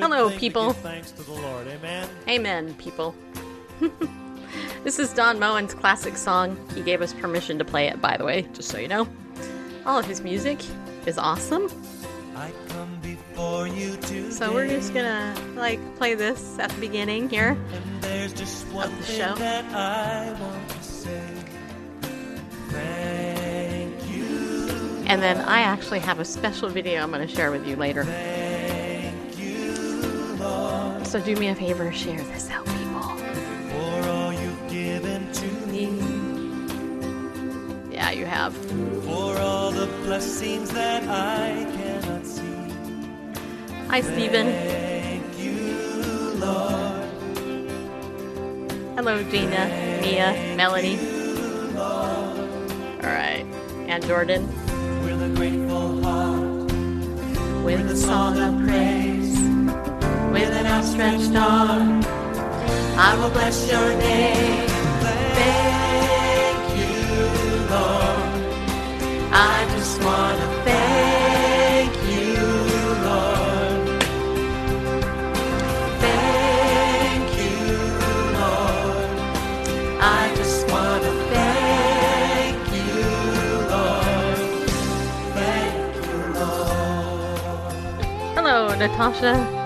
Hello, people. Thanks to the Lord. Amen. Amen, people. this is Don Moen's classic song. He gave us permission to play it, by the way, just so you know. All of his music is awesome. I come before you. So we're just gonna like play this at the beginning here. And there's just one the thing show. that I want to say. Thank you, And then I actually have a special video I'm gonna share with you later. thank So do me a favor, share this out, people. for all you've given to me, Yeah, you have. for all the blessings that I cannot see. Hi, Stephen. Thank you, Lord. Hello, Gina, Mia, Melanie. All right, and Jordan. With a grateful heart, with a song of praise, with an outstretched arm. I will bless your name. Thank you, Lord. I just want to thank you, Lord. Thank you, Lord. I just want to thank you, Lord. Thank you, Lord. Hello, Natasha.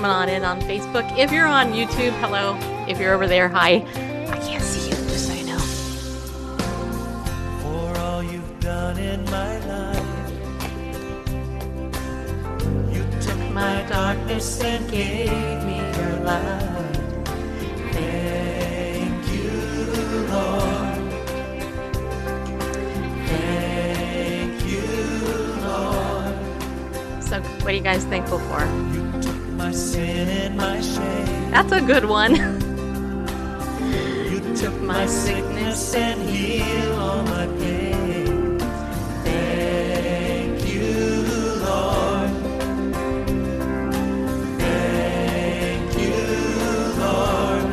Coming on in on Facebook. If you're on YouTube, hello. If you're over there, hi. I can't see you, just so you know. for all you've done in my life. You took My darkness and gave me your light. Thank you, Lord. Thank you, Lord. So, what are you guys thankful for? My sin and my shame. That's a good one. You took my sickness and healed all my pain. Thank you, Lord. Thank you, Lord.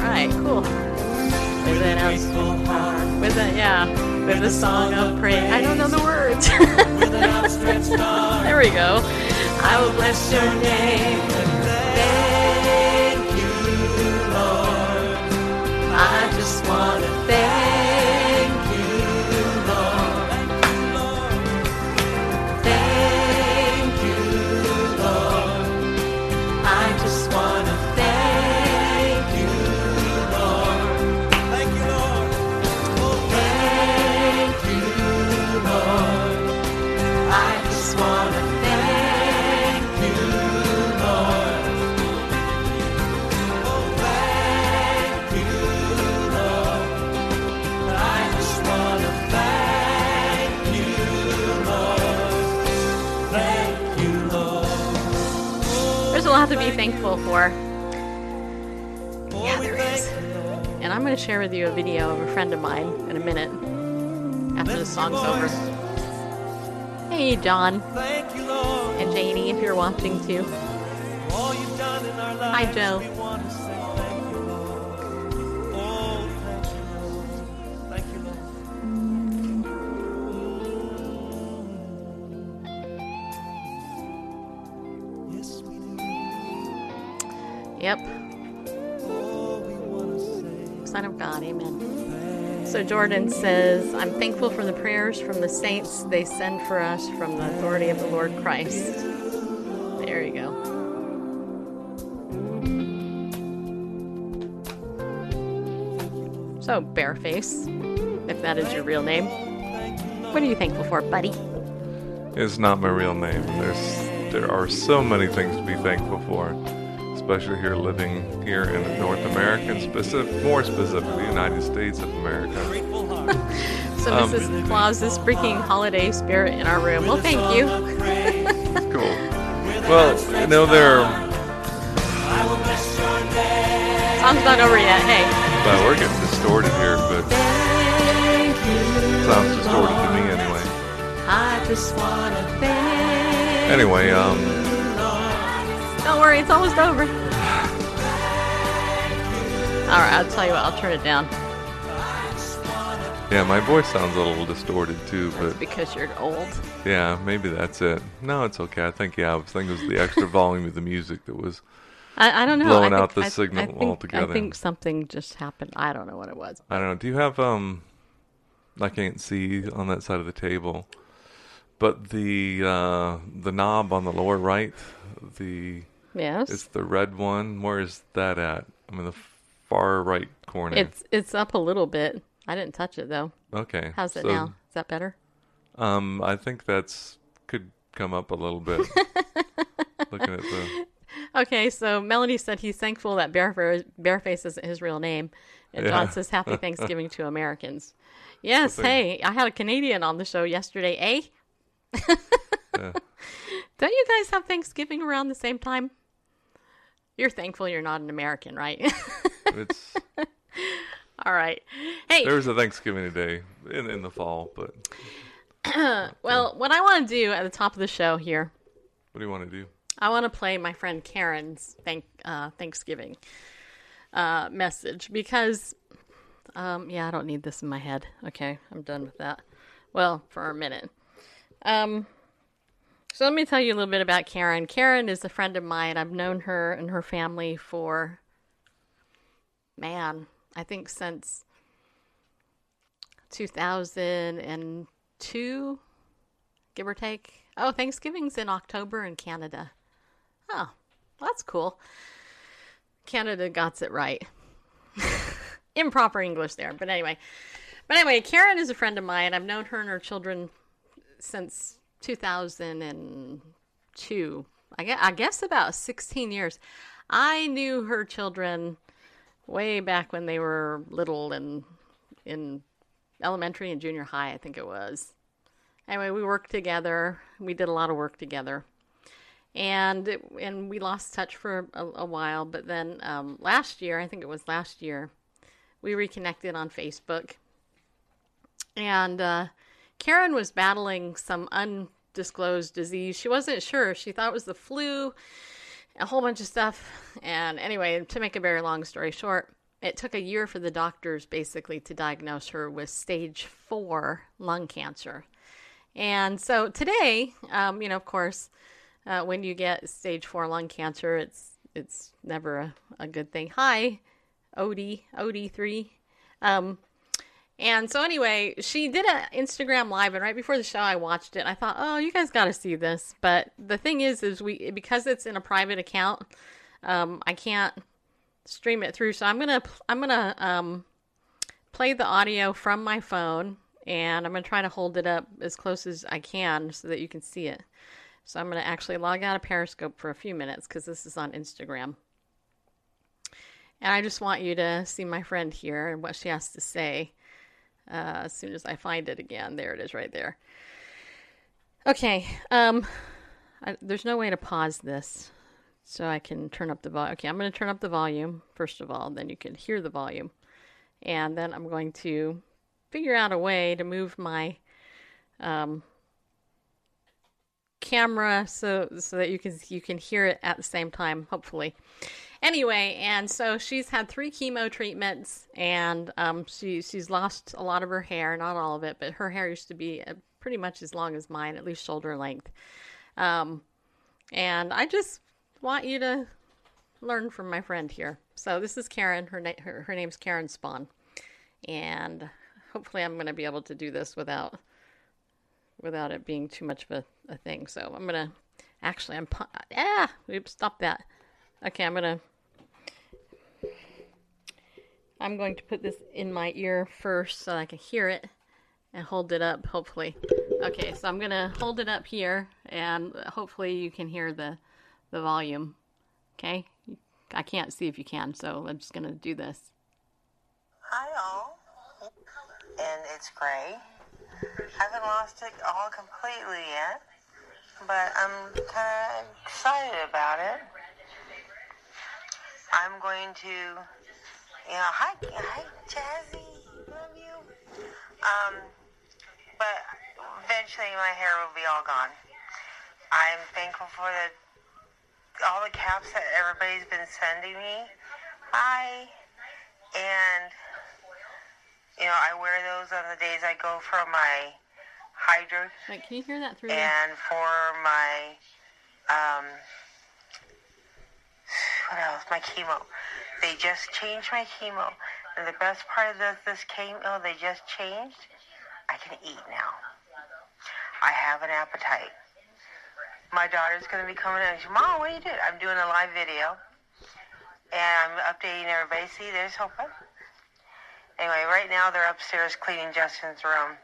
All right, cool. With an outs- Grateful heart, with a yeah, with a song of praise. I don't know the words. with an outstretched arm. there we go. I will bless your name. Be thankful for. Yeah, there is. And I'm going to share with you a video of a friend of mine in a minute after the song's over. Hey, John and Janie, if you're watching too. Hi, Joe. Jordan says, I'm thankful for the prayers from the saints they send for us from the authority of the Lord Christ. There you go. So, Bareface, if that is your real name, what are you thankful for, buddy? It's not my real name. There's there are so many things to be thankful for, especially here living here in North America, and specific, more specifically, the United States of America. So Um, Mrs. Claus is freaking holiday spirit in our room. Well, thank you. Cool. Well, you know there I song's not over yet. Hey. But we're getting distorted here, but sounds distorted to me anyway. I just wanna thank Anyway, um, Don't worry, it's almost over. Alright, I'll tell you what, I'll turn it down. yeah, my voice sounds a little distorted too, but Because you're old. yeah, maybe that's it. No, it's okay. I think yeah, I was thinking it was the extra volume of the music that was. I, I don't know. Blowing I out think, the I- signal I think, altogether. I think something just happened. I don't know what it was. I don't know. Do you have um? I can't see on that side of the table, but the uh, the knob on the lower right, the Yes. it's the red one. Where is that at? I'm in the far right corner. It's it's up a little bit. I didn't touch it though. okay. How's it so, now? Is that better? Um, I think that's could come up a little bit. Looking at the Okay, so Melanie said he's thankful that Bearfa- Bearface isn't his real name. And John says happy Thanksgiving to Americans. Yes, hey, I had a Canadian on the show yesterday, eh? Yeah. Don't you guys have Thanksgiving around the same time? You're thankful you're not an American, right? it's All right. Hey, there was a Thanksgiving today in in the fall, but well, what I want to do at the top of the show here what do you want to do? I want to play my friend Karen's thank uh, Thanksgiving uh, message because, um, yeah, I don't need this in my head. Okay, I'm done with that. Well, for a minute. Um, so let me tell you a little bit about Karen. Karen is a friend of mine. I've known her and her family for, man, I think since 2002, give or take. Oh, Thanksgiving's in October in Canada. Oh, that's cool. Canada got it right. Improper English there, but anyway. But anyway, Karen is a friend of mine. I've known her and her children since 2002. I guess, I guess about 16 years. I knew her children way back when they were little and in elementary and junior high, I think it was. Anyway, we worked together. We did a lot of work together and it, and we lost touch for a, a while. But then um, last year, I think it was last year, we reconnected on Facebook, and uh, Karen was battling some undisclosed disease. She wasn't sure. She thought it was the flu, a whole bunch of stuff. And anyway, to make a very long story short, it took a year for the doctors basically to diagnose her with stage four lung cancer. And so today, um, you know, of course, uh, when you get stage four lung cancer, it's it's never a, a good thing. Hi, Odie three. Um, and so anyway, she did an Instagram live, and right before the show, I watched it. I thought, oh, you guys got to see this. But the thing is, is we because it's in a private account, um, I can't stream it through. So I'm gonna I'm gonna um, play the audio from my phone, and I'm gonna try to hold it up as close as I can so that you can see it. So I'm to actually log out of Periscope for a few minutes because this is on Instagram. And I just want you to see my friend here and what she has to say uh, as soon as I find it again. There it is right there. Okay. Um, I, there's no way to pause this so I can turn up the volume. Okay, I'm going to turn up the volume first of all, then you can hear the volume. And then I'm going to figure out a way to move my um, camera so so that you can you can hear it at the same time hopefully anyway and so she's had three chemo treatments and um, she she's lost a lot of her hair not all of it but her hair used to be uh, pretty much as long as mine at least shoulder length um, and i just want you to learn from my friend here so this is karen her, na- her, her name's karen spawn and hopefully i'm going to be able to do this without without it being too much of a, a thing. So I'm gonna actually I'm ah oops stop that. Okay, I'm gonna I'm going to put this in my ear first so I can hear it and hold it up hopefully. Okay, so I'm gonna hold it up here and hopefully you can hear the the volume. Okay, I can't see if you can, so I'm just gonna do this. Hi all, and it's Gray. Haven't lost it all completely yet, but I'm kind of excited about it. I'm going to you know, hi, hi, Jazzy, love you. Um, but eventually my hair will be all gone. I'm thankful for the all the caps that everybody's been sending me. Bye. And you know, I wear those on the days I go for my hydro Wait, can you hear that through? and for my um what else my chemo they just changed my chemo. And the best part of this this chemo they just changed. I can eat now. I have an appetite. My daughter's going to be coming in. She's mom what are you doing? I'm doing a live video. And i'm updating everybody. See there's hope anyway right now they're upstairs cleaning justin's room.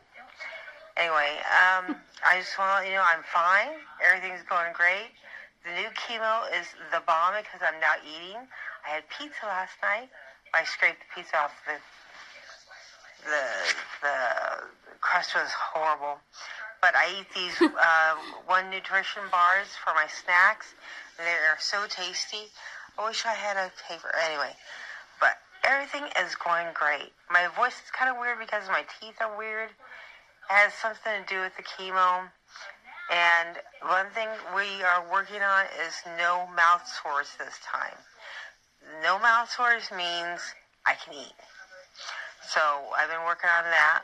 Anyway, um, I just want you know I'm fine. Everything's going great. The new chemo is the bomb because I'm now eating. I had pizza last night. I scraped the pizza off the the the crust was horrible. But I eat these uh, one nutrition bars for my snacks. They are so tasty. I wish I had a paper. Anyway, but everything is going great. My voice is kind of weird because my teeth are weird It has something to do with the chemo. And one thing we are working on is no mouth sores this time. No mouth sores means I can eat. So I've been working on that.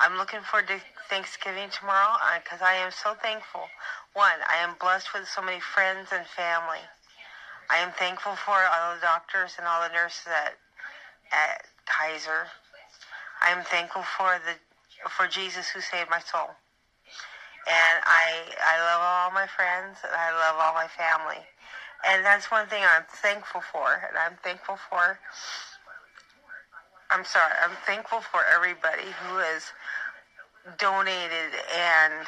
I'm looking forward to Thanksgiving tomorrow uh, because I am so thankful. One, I am blessed with so many friends and family. I am thankful for all the doctors and all the nurses at, at Kaiser. I am thankful for the for Jesus who saved my soul. And I I love all my friends and I love all my family. And that's one thing I'm thankful for. And I'm thankful for I'm sorry, I'm thankful for everybody who has donated and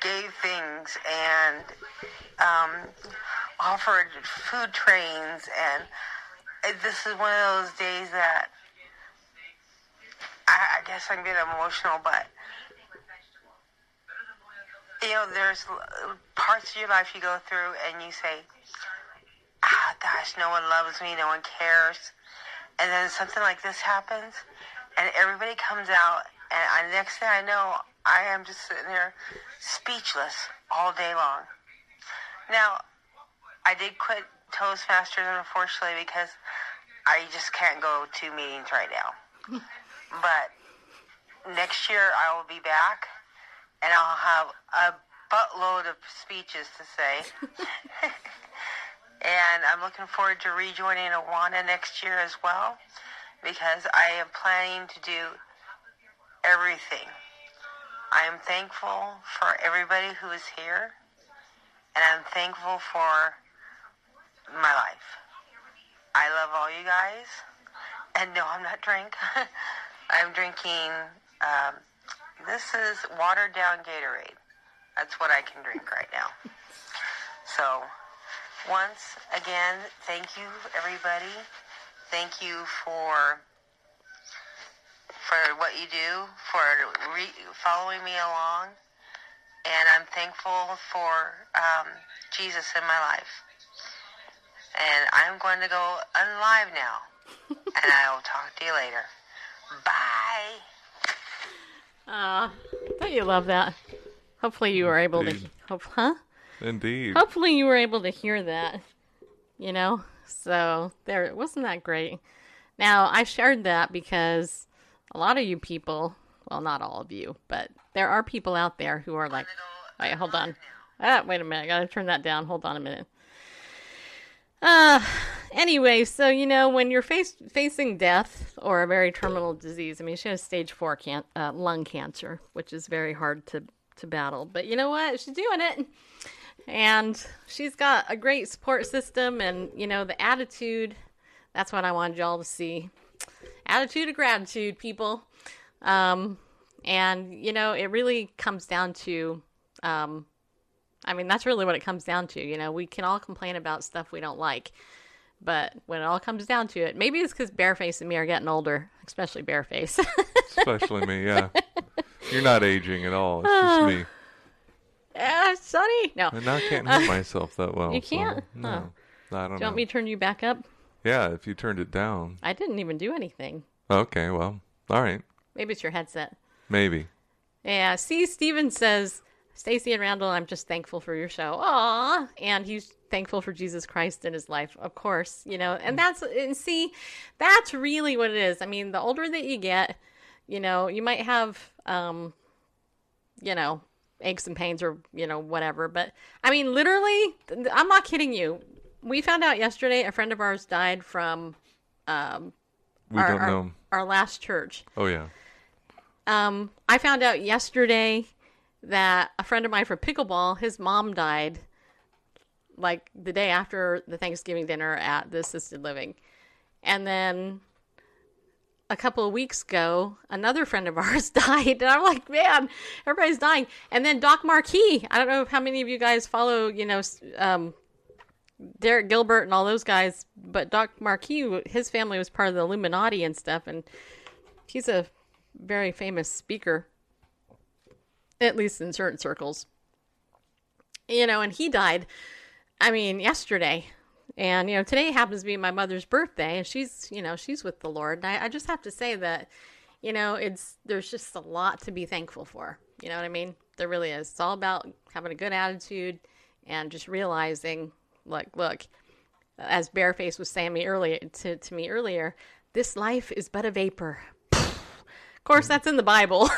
gave things and um, offered food trains and this is one of those days that I, I guess I'm getting emotional, but you know, there's parts of your life you go through and you say, ah, gosh, no one loves me, no one cares. And then something like this happens and everybody comes out and I, next thing I know, I am just sitting there speechless all day long. Now, I did quit Toastmasters, unfortunately, because I just can't go to meetings right now. but next year I will be back and I'll have a buttload of speeches to say. and I'm looking forward to rejoining Awana next year as well because I am planning to do everything. I am thankful for everybody who is here and I'm thankful for my life. I love all you guys. And no, I'm not drink. I'm drinking, um, this is watered down Gatorade. That's what I can drink right now. So, once again, thank you, everybody. Thank you for for what you do, for re- following me along, and I'm thankful for um, Jesus in my life. And I'm going to go unlive now, and I will talk to you later. Bye. Ah, don't you love that? Hopefully you were able to. Hope, huh? Indeed. Hopefully you were able to hear that. You know, so there wasn't that great. Now I shared that because a lot of you people, well, not all of you, but there are people out there who are like, wait, hold on. Ah, wait a minute. I gotta turn that down. Hold on a minute. Uh, anyway, so you know when you're face, facing death or a very terminal disease. I mean, she has stage four can- uh, lung cancer, which is very hard to to battle. But you know what? She's doing it, and she's got a great support system, and you know the attitude. That's what I wanted y'all to see. Attitude of gratitude, people. Um, and you know it really comes down to um, I mean, that's really what it comes down to. You know, we can all complain about stuff we don't like, but when it all comes down to it, maybe it's because Bareface and me are getting older, especially Bareface. Especially me, yeah. You're not aging at all. It's just me. Ah, Sonny. No. And I can't hear myself that well. You can't? no. I don't Do you know. want me to turn you back up? Yeah, if you turned it down. I didn't even do anything. Okay, well, all right, Maybe it's your headset. maybe. Yeah. See, Steven says, Stacy and Randall, I'm just thankful for your show. Aw. And he's thankful for Jesus Christ in his life, of course, you know, and that's, and see, that's really what it is. I mean, the older that you get, you know, you might have, um, you know, aches and pains or, you know, whatever. But I mean, literally, I'm not kidding you. We found out yesterday a friend of ours died from, um, We our, don't our, know. our last church. Oh yeah. Um, I found out yesterday that a friend of mine from pickleball, his mom died like the day after the Thanksgiving dinner at the assisted living. And then a couple of weeks ago, another friend of ours died. And I'm like, man, everybody's dying. And then Doc Marquis, I don't know how many of you guys follow, you know, um, Derek Gilbert and all those guys, but Doc Marquis, his family was part of the Illuminati and stuff. And he's a very famous speaker, at least in certain circles. You know, and he died, I mean, yesterday. And, you know, today happens to be my mother's birthday, and she's, you know, she's with the Lord. And I, I just have to say that, you know, it's, there's just a lot to be thankful for. You know what I mean? There really is. It's all about having a good attitude and just realizing, like, look, as Bareface was saying me earlier to, to me earlier, this life is but a vapor. Of course, that's in the Bible.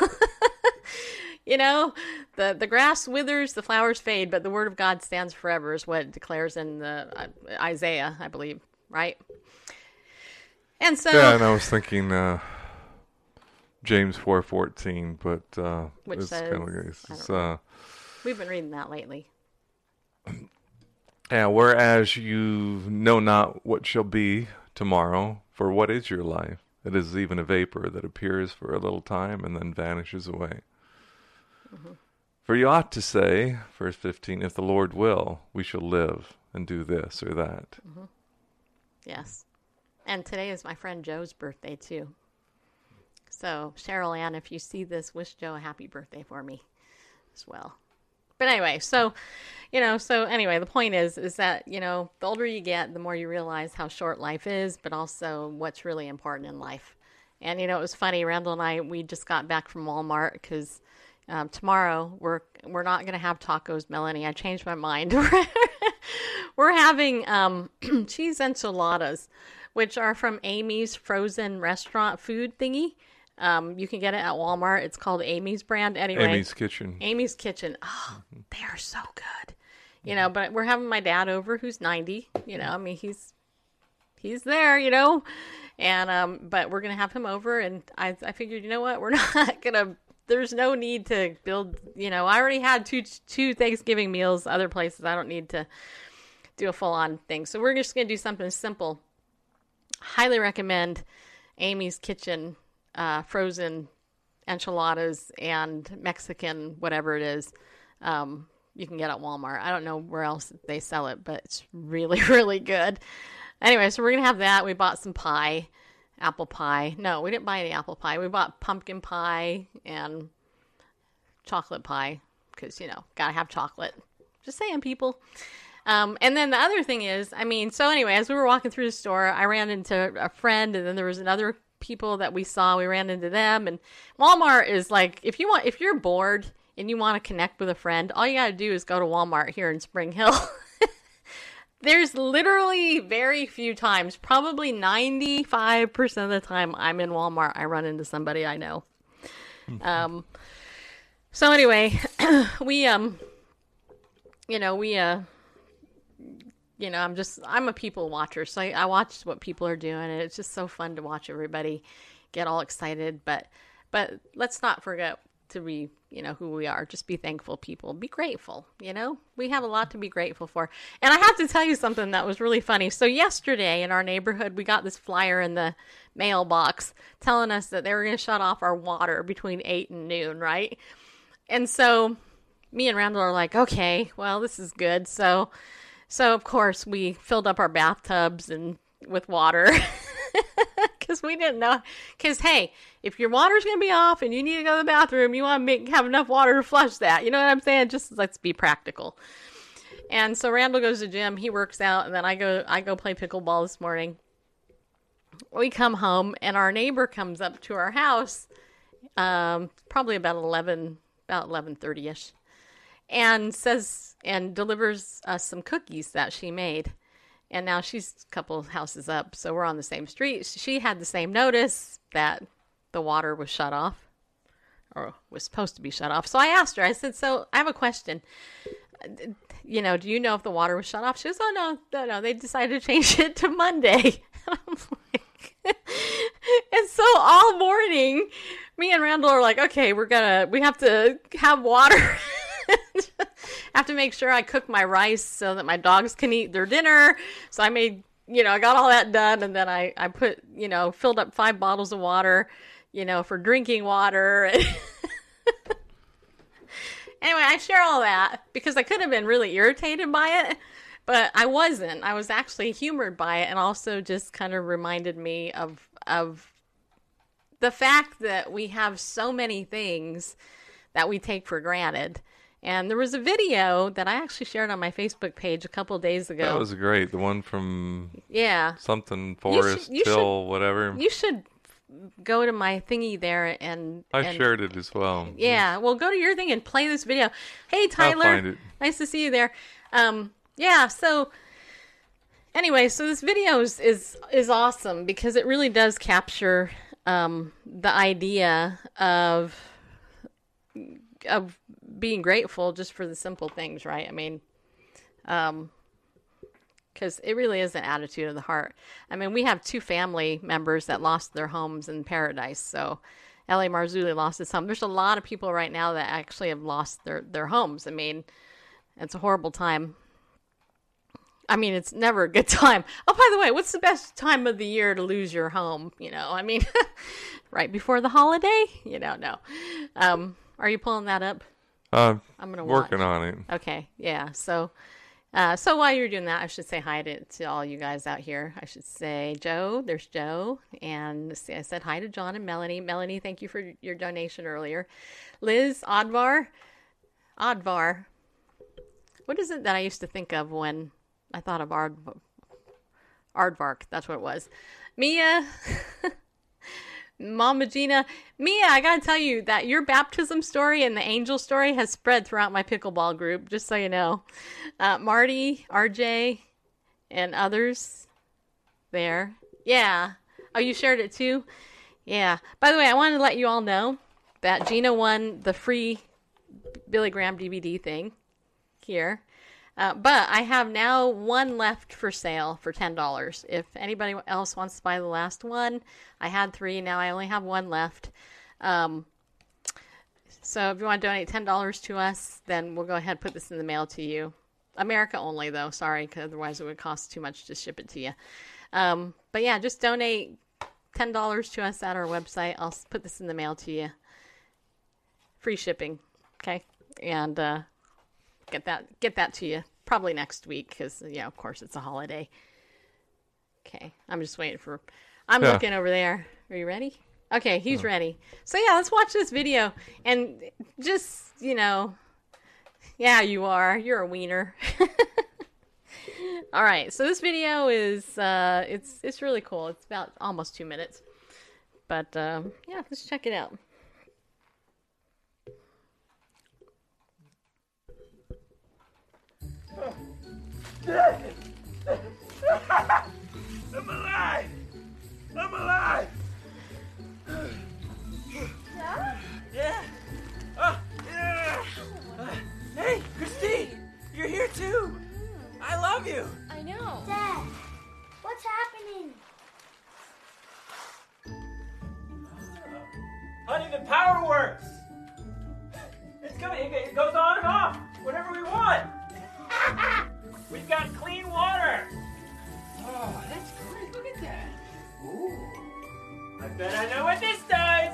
you know, the the grass withers, the flowers fade, but the word of God stands forever, is what it declares in the uh, Isaiah, I believe, right? And so, Yeah, and I was thinking uh, James four fourteen, but uh, Which it's says- kind of it's, it's, uh, we've been reading that lately. yeah. Whereas you know not what shall be tomorrow, for what is your life? It is even a vapor that appears for a little time and then vanishes away. Mm-hmm. For you ought to say, verse 15, if the Lord will, we shall live and do this or that. Mm-hmm. Yes. And today is my friend Joe's birthday, too. So, Cheryl Ann, if you see this, wish Joe a happy birthday for me as well. But anyway, so, you know, so anyway, the point is, is that, you know, the older you get, the more you realize how short life is, but also what's really important in life. And, you know, it was funny, Randall and I, we just got back from Walmart because um, tomorrow we're, we're not going to have tacos, Melanie. I changed my mind. we're having um, cheese enchiladas, which are from Amy's frozen restaurant food thingy. Um, you can get it at Walmart. It's called Amy's brand. Anyway, Amy's Kitchen. Amy's Kitchen. Oh, they are so good. You know, but we're having my dad over who's 90. You know, I mean, he's he's there, you know. And um but we're going to have him over and I I figured, you know what? We're not going to there's no need to build, you know, I already had two two Thanksgiving meals other places. I don't need to do a full on thing. So we're just going to do something simple. Highly recommend Amy's Kitchen uh, frozen enchiladas and Mexican whatever it is. Um, you can get at Walmart. I don't know where else they sell it, but it's really really good. Anyway, so we're gonna have that. We bought some pie, apple pie. No, we didn't buy any apple pie. We bought pumpkin pie and chocolate pie because you know gotta have chocolate. Just saying, people. Um, and then the other thing is, I mean, so anyway, as we were walking through the store, I ran into a friend, and then there was another people that we saw. We ran into them, and Walmart is like, if you want, if you're bored and you want to connect with a friend, all you got to do is go to Walmart here in Spring Hill. There's literally very few times, probably 95% of the time I'm in Walmart, I run into somebody I know. Um, so anyway, we, um, you know, we, uh, you know, I'm just, I'm a people watcher. So I, I watch what people are doing and it's just so fun to watch everybody get all excited. But, but let's not forget to be, you know, who we are. Just be thankful people. Be grateful, you know? We have a lot to be grateful for. And I have to tell you something that was really funny. So yesterday in our neighborhood, we got this flyer in the mailbox telling us that they were going to shut off our water between 8 and noon, right? And so me and Randall are like, "Okay, well, this is good." So so of course we filled up our bathtubs and with water because we didn't know. Because hey, if your water's gonna be off and you need to go to the bathroom, you want to make have enough water to flush that. You know what I'm saying? Just let's be practical. And so Randall goes to gym. He works out, and then I go I go play pickleball this morning. we come home and our neighbor comes up to our house, um, probably about eleven, about eleven thirty ish, and says and delivers us some cookies that she made. And now she's a couple houses up, so we're on the same street. She had the same notice that the water was shut off, or was supposed to be shut off. So I asked her. I said, "So I have a question. You know, do you know if the water was shut off?" She goes, "Oh no, no, no. They decided to change it to Monday." And so all morning, me and Randall are like, "Okay, we're gonna, we have to have water." have to make sure I cook my rice so that my dogs can eat their dinner. So I made, you know, I got all that done and then I, I put, you know, filled up five bottles of water, you know, for drinking water. anyway, I share all that because I could have been really irritated by it, but I wasn't. I was actually humored by it and also just kind of reminded me of, of the fact that we have so many things that we take for granted. And there was a video that I actually shared on my Facebook page a couple days ago. That was great. The one from yeah. something Forest you Hill, whatever. You should go to my thingy there and I and- shared it as well. Yeah, well, go to your thing and play this video. Hey, I'll Tyler, find it. nice to see you there. Um, yeah, so anyway, so this video is is, is awesome because it really does capture um, the idea of of being grateful just for the simple things, right? I mean, um, because it really is an attitude of the heart. I mean, we have two family members that lost their homes in paradise. So, L.A. Marzulli lost his home. There's a lot of people right now that actually have lost their their homes. I mean, it's a horrible time. I mean, it's never a good time. Oh, by the way, what's the best time of the year to lose your home? You know, I mean, right before the holiday. You know, no. Um, are you pulling that up? Uh, I'm gonna working watch. on it. Okay, yeah. So, uh, so while you're doing that, I should say hi to, to all you guys out here. I should say Joe. There's Joe, and say- I said hi to John and Melanie. Melanie, thank you for your donation earlier. Liz, Odvar, Odvar. What is it that I used to think of when I thought of Ard, Aardvark? That's what it was. Mia. Mama Gina, Mia, I gotta tell you that your baptism story and the angel story has spread throughout my pickleball group, just so you know. Uh, Marty, RJ, and others there. Yeah. Oh, you shared it too? Yeah. By the way, I wanted to let you all know that Gina won the free Billy Graham DVD thing here. Uh, but I have now one left for sale for ten dollars. If anybody else wants to buy the last one, I had three. Now I only have one left. Um, so if you want to donate ten dollars to us, then we'll go ahead and put this in the mail to you. America only, though. Sorry, because otherwise it would cost too much to ship it to you. Um, but yeah, just donate ten dollars to us at our website. I'll put this in the mail to you. Free shipping, okay? And uh, get that get that to you probably next week because yeah, of course it's a holiday. Okay, I'm just waiting for. I'm Yeah. looking over there. Are you ready? Okay, he's ready. So yeah, let's watch this video and just you know, yeah, you are. You're a wiener. All right, so this video is uh, it's it's really cool. It's about almost two minutes, but um, yeah, let's check it out. I'm alive! I'm alive! Yeah? Oh, yeah! Uh, hey, Christine! You're here too! I love you! I know. Dad, what's happening? Honey, the power works! It's coming, it it goes on and off whenever we want! We've got clean water! Oh, that's great, look at that! Ooh. I bet I know what this does!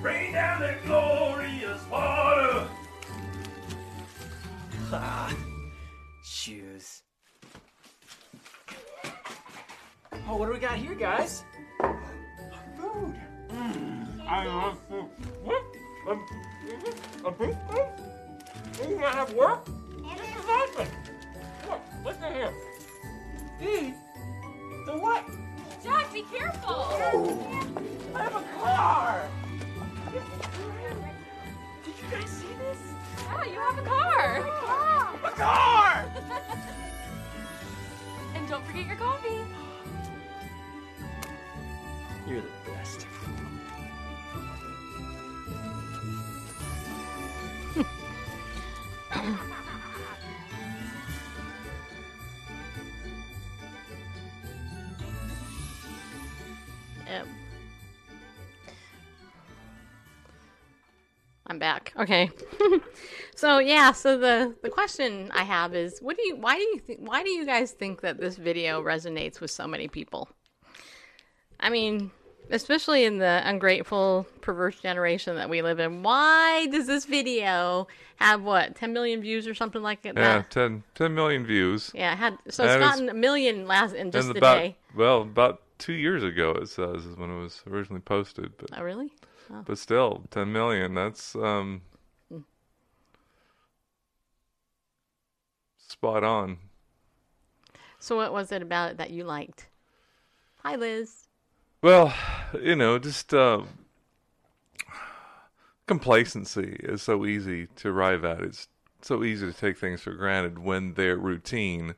Bring down the glorious water! Ah, shoes. Oh, what do we got here, guys? Food. I love food. What? Um, a beef steak? You gonna have work? This is Okay. so yeah, so the the question I have is, what do you, why do you, th- why do you guys think that this video resonates with so many people? I mean, especially in the ungrateful, perverse generation that we live in. Why does this video have what 10 million views or something like that? Yeah, 10, 10 million views. Yeah, it had so That it's gotten a million last in just and a about day. well, about two years ago it says is when it was originally posted, but Oh, really? Oh. but still, ten million. That's um, Hmm. spot on. So what was it about it that you liked? Hi, Liz. Well, you know, just uh, complacency is so easy to arrive at. It's so easy to take things for granted when they're routine.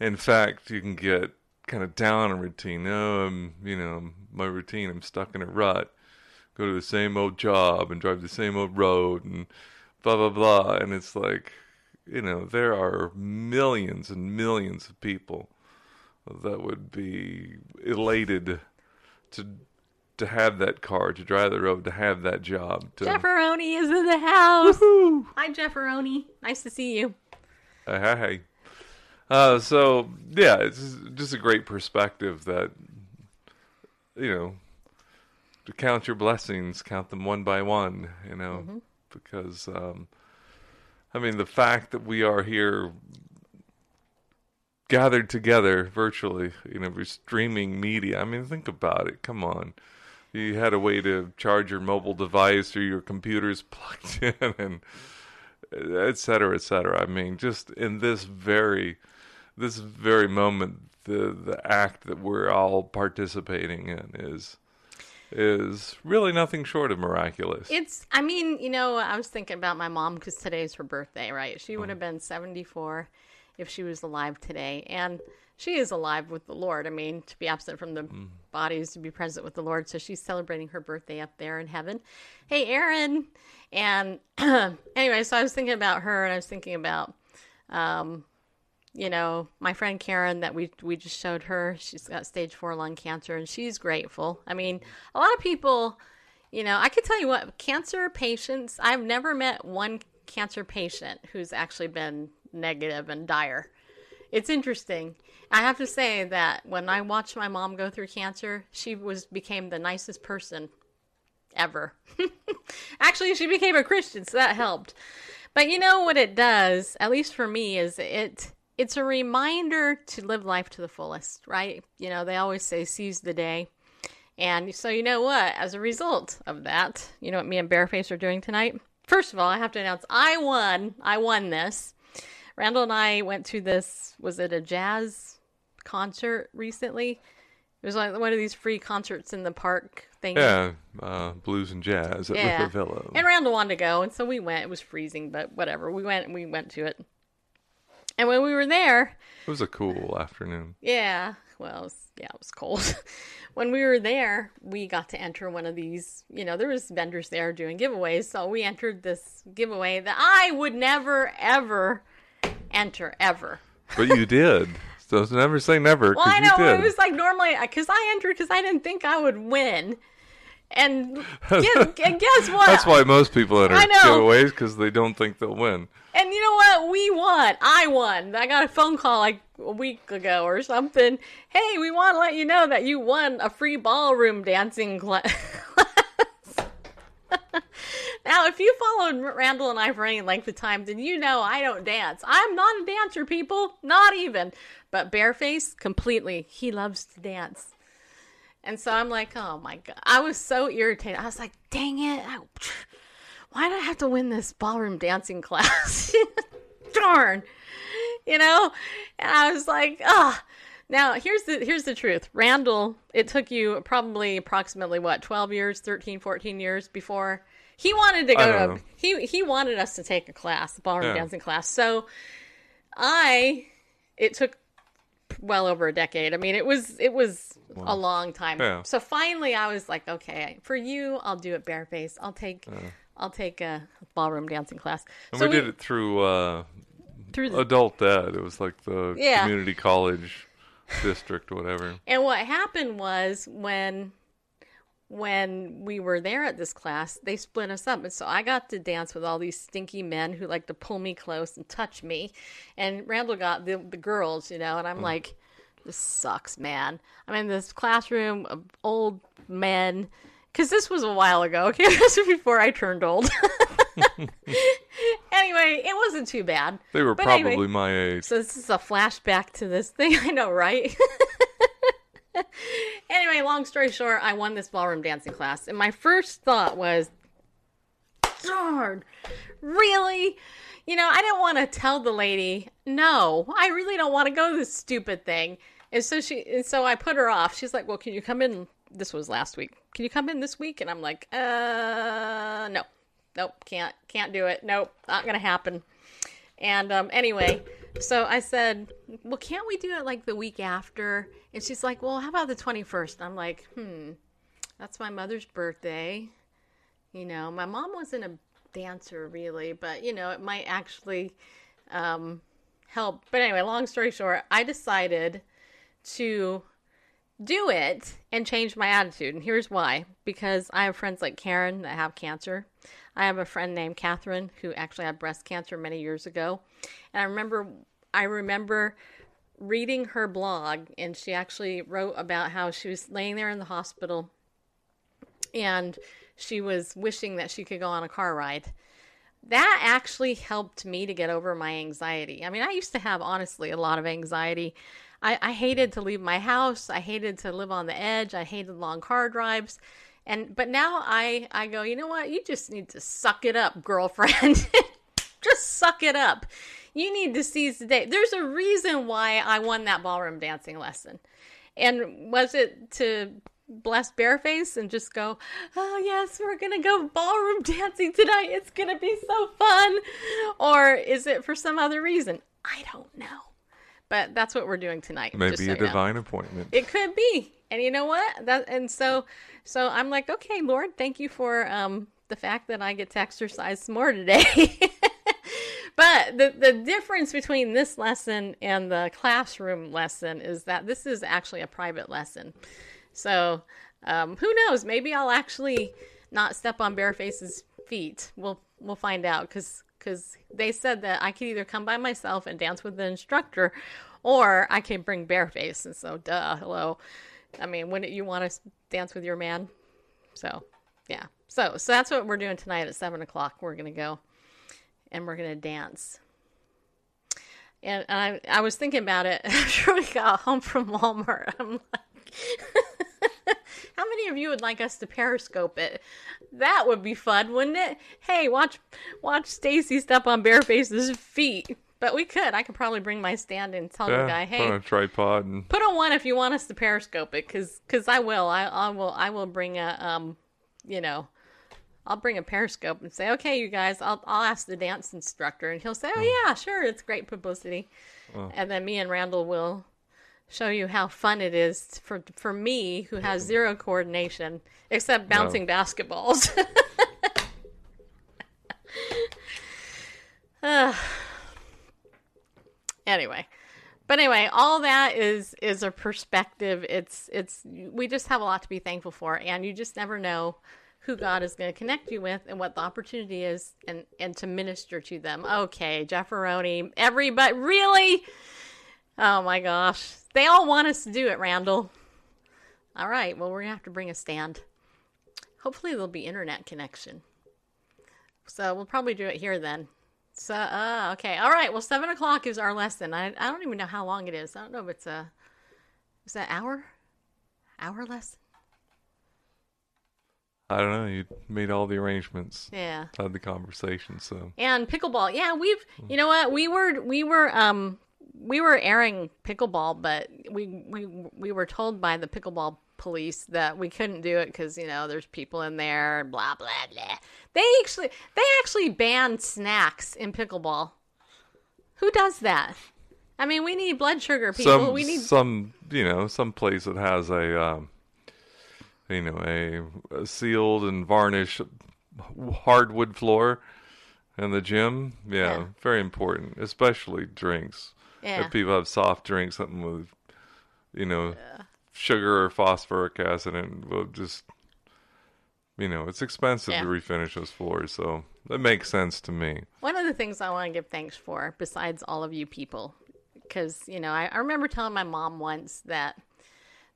In fact, you can get kind of down on routine. No, I'm, you know, my routine. I'm stuck in a rut. Go to the same old job and drive the same old road and blah blah blah. And it's like, you know, there are millions and millions of people that would be elated to to have that car, to drive the road, to have that job. To, Jefferoni is in the house. Hi, Jefferoni. Nice to see you. Uh, hi, hi. Uh, so yeah, it's just a great perspective that you know to count your blessings, count them one by one. You know, because um, I mean the fact that we are here gathered together virtually, you know, we're streaming media. I mean, think about it. Come on. You had a way to charge your mobile device or your computer's plugged in and et cetera, et cetera. I mean, just in this very, this very moment, the the act that we're all participating in is is really nothing short of miraculous. It's, I mean, you know, I was thinking about my mom because today's her birthday, right? She would have been 74 if she was alive today. And she is alive with the Lord. I mean, to be absent from the body is to be present with the Lord. So she's celebrating her birthday up there in heaven. Hey, Aaron. And anyway, so I was thinking about her and I was thinking about, um, you know, my friend Karen that we we just showed her. She's got stage four lung cancer, and she's grateful. I mean, a lot of people, you know, I could tell you what cancer patients. I've never met one cancer patient who's actually been negative and dire. It's interesting. I have to say that when I watched my mom go through cancer, she was became the nicest person ever. Actually, she became a Christian, so that helped. But you know what it does, at least for me, is it it's a reminder to live life to the fullest, right? You know, they always say seize the day. And so you know what? As a result of that, you know what me and Bareface are doing tonight? First of all, I have to announce I won. I won this. Randall and I went to this was it a jazz concert recently? It was like one of these free concerts in the park thing. yeah, uh, blues and jazz at Yeah. River Villa. And Randall wanted to go, and so we went. It was freezing, but whatever. We went and we went to it. And when we were there, It was a cool afternoon. yeah, well, it was, yeah, it was cold. when we were there, we got to enter one of these. You know, there was vendors there doing giveaways, so we entered this giveaway that I would never ever enter ever. But you did. So never say never Well, I know it was like normally because I entered because I didn't think I would win, and guess, and guess what? That's why most people enter giveaways because they don't think they'll win. And you know what? We won. I won. I got a phone call like a week ago or something. Hey, we want to let you know that you won a free ballroom dancing class. now, if you followed Randall and I for any length of time, then you know I don't dance. I'm not a dancer, people. Not even. But Bareface, completely. He loves to dance. And so I'm like, oh my God. I was so irritated. I was like, dang it. I, why do I have to win this ballroom dancing class? Darn. You know? And I was like, ah. Now, here's the here's the truth. Randall, it took you probably approximately what, 12 years, 13, 14 years before he wanted to go to know. he he wanted us to take a class, the ballroom Yeah. dancing class. So I it took well over a decade. I mean, it was it was a long time. Yeah. So finally, I was like, okay, for you, I'll do it bareface. I'll take I'll take a ballroom dancing class. And so we did it through uh, through the, adult ed. It was like the Yeah. community college district, whatever. And what happened was when when we were there at this class, they split us up. And so I got to dance with all these stinky men who like to pull me close and touch me. And Randall got the, the girls, you know, and I'm mm. like, this sucks, man. I'm in this classroom of old men. Because this was a while ago, okay? This was before I turned old. anyway, it wasn't too bad. They were But probably anyway, my age. so this is a flashback to this thing. I know, right? anyway, long story short, I won this ballroom dancing class, and my first thought was, darn, really? You know, I didn't want to tell the lady, no, I really don't want to go to this stupid thing. And so she, and so I put her off. She's like, well, can you come in? This was last week. Can you come in this week? And I'm like, uh, no, nope, can't, can't do it. Nope, not gonna happen. And um, anyway, so I said, well, can't we do it like the week after? And she's like, well, how about the 21st? I'm like, hmm, that's my mother's birthday. You know, my mom wasn't a dancer really, but you know, it might actually um, help. But anyway, long story short, I decided to do it and change my attitude. And here's why because I have friends like Karen that have cancer. I have a friend named Catherine who actually had breast cancer many years ago. And I remember I remember reading her blog and she actually wrote about how she was laying there in the hospital and she was wishing that she could go on a car ride. That actually helped me to get over my anxiety. I mean, I used to have honestly a lot of anxiety. I, I hated to leave my house. I hated to live on the edge. I hated long car drives. And but now I I go, you know what? You just need to suck it up, girlfriend. just suck it up. You need to seize the day. There's a reason why I won that ballroom dancing lesson. And was it to bless Bareface and just go, oh, yes, we're to go ballroom dancing tonight. It's to be so fun. Or is it for some other reason? I don't know. But that's what we're doing tonight. Maybe just a so you know. divine appointment. It could be. And you know what? That and so so I'm like, okay, Lord, thank you for um the fact that I get to exercise some more today. but the the difference between this lesson and the classroom lesson is that this is actually a private lesson. So um, who knows? Maybe I'll actually not step on Bareface's feet. We'll we'll find out because because they said that I could either come by myself and dance with the instructor, or I can bring Bareface. And so, duh, hello. I mean, wouldn't you want to dance with your man? So, yeah. So, so that's what we're doing tonight at seven o'clock. We're gonna go, and we're gonna dance. And, and I, I was thinking about it after we got home from Walmart. I'm like, how many of you would like us to periscope it? That would be fun, wouldn't it? Hey, watch watch Stacy step on Bareface's feet. But we could. I could probably bring my stand and tell the Yeah, guy, put hey, on a tripod and put on one if you want us to periscope it because cause I will I, I will I will bring a um you know I'll bring a periscope and say okay you guys I'll I'll ask the dance instructor and he'll say oh yeah sure it's great publicity and then me and Randall will show you how fun it is for for me who has zero coordination except bouncing basketballs. Ah. anyway. But anyway all that is is a perspective. It's it's we just have a lot to be thankful for and you just never know who god is going to connect you with and what the opportunity is and and to minister to them. Okay jefferoni everybody really oh my gosh they all want us to do it randall all right well we're gonna have to bring a stand hopefully there'll be internet connection so we'll probably do it here then so, uh, okay. All right. Well, seven o'clock is our lesson. I, I don't even know how long it is. I don't know if it's a, is that hour? Hour lesson? I don't know. You made all the arrangements, Yeah. had the conversation, so And pickleball. Yeah, we've, you know what? We were, we were, um, we were airing pickleball, but we, we, we were told by the pickleball police that we couldn't do it because, you know, there's people in there, blah, blah, blah. They actually, they actually banned snacks in pickleball. Who does that? I mean, we need blood sugar people. some we need some you know some place that has a um, you know a, a sealed and varnished hardwood floor in the gym. Yeah, Yeah. very important, especially drinks. Yeah. If people have soft drinks, something with you know sugar or phosphoric acid, and we'll just You know, it's expensive Yeah. to refinish those floors, so that makes sense to me. One of the things I want to give thanks for, besides all of you people, because you know, I, I remember telling my mom once that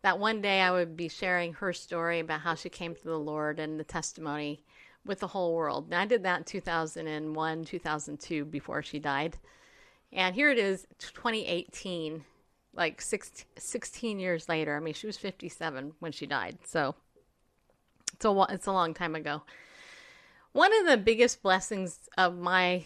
that one day I would be sharing her story about how she came to the Lord and the testimony with the whole world. And I did that in 2001, 2002, before she died. And here it is, 2018, like six, 16 years later. I mean, she was 57 when she died, so it's a it's a long time ago. One of the biggest blessings of my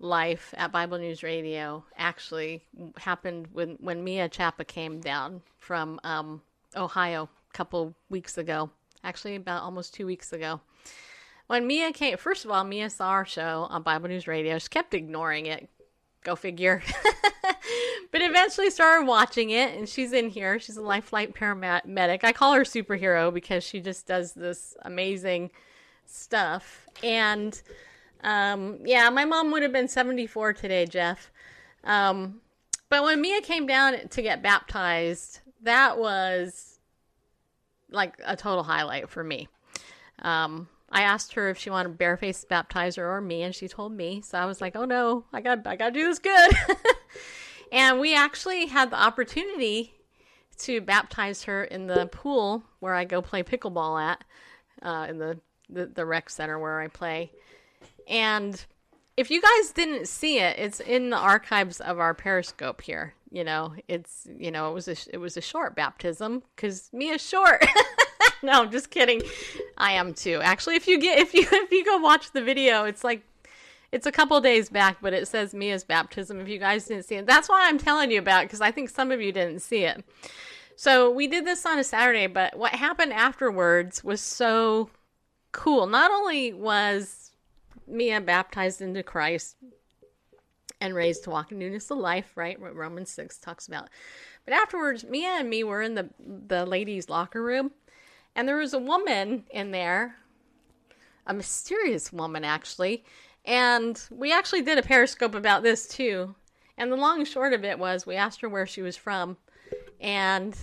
life at Bible News Radio actually happened when, when Mia Chapa came down from um, Ohio a couple weeks ago. Actually, about almost two weeks ago. When Mia came, first of all, Mia saw our show on Bible News Radio. She kept ignoring it. Go figure. but eventually started watching it, and she's in here. She's a life flight paramedic. I call her superhero because she just does this amazing stuff. And um, yeah, my mom would have been 74 today, Jeff. Um, but when Mia came down to get baptized, that was like a total highlight for me. Um, I asked her if she wanted bareface baptizer or me, and she told me. So I was like, "Oh no, I got I got to do this good." and we actually had the opportunity to baptize her in the pool where I go play pickleball at, uh, in the, the the rec center where I play. And if you guys didn't see it, it's in the archives of our Periscope here. You know, it's you know it was a it was a short baptism because Mia's short. no, I'm just kidding. I am too. Actually, if you get if you if you go watch the video, it's like it's a couple days back, but it says Mia's baptism. If you guys didn't see it, that's why I'm telling you about because I think some of you didn't see it. So we did this on a Saturday, but what happened afterwards was so cool. Not only was Mia baptized into Christ and raised to walk in newness of life, right? What Romans 6 talks about. But afterwards, Mia and me were in the the ladies' locker room, and there was a woman in there, a mysterious woman actually, and we actually did a periscope about this too. And the long and short of it was we asked her where she was from, and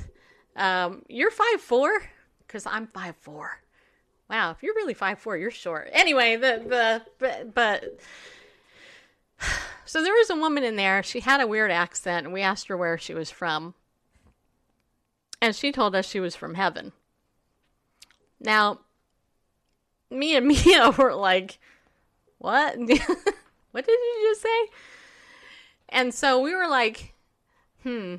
um, you're five four, because I'm five four. Wow, if you're really five four, you're short. Anyway, the the but, but so there was a woman in there. She had a weird accent, and we asked her where she was from, and she told us she was from heaven. Now, me and Mia were like, "What? what did you just say?" And so we were like, "Hmm."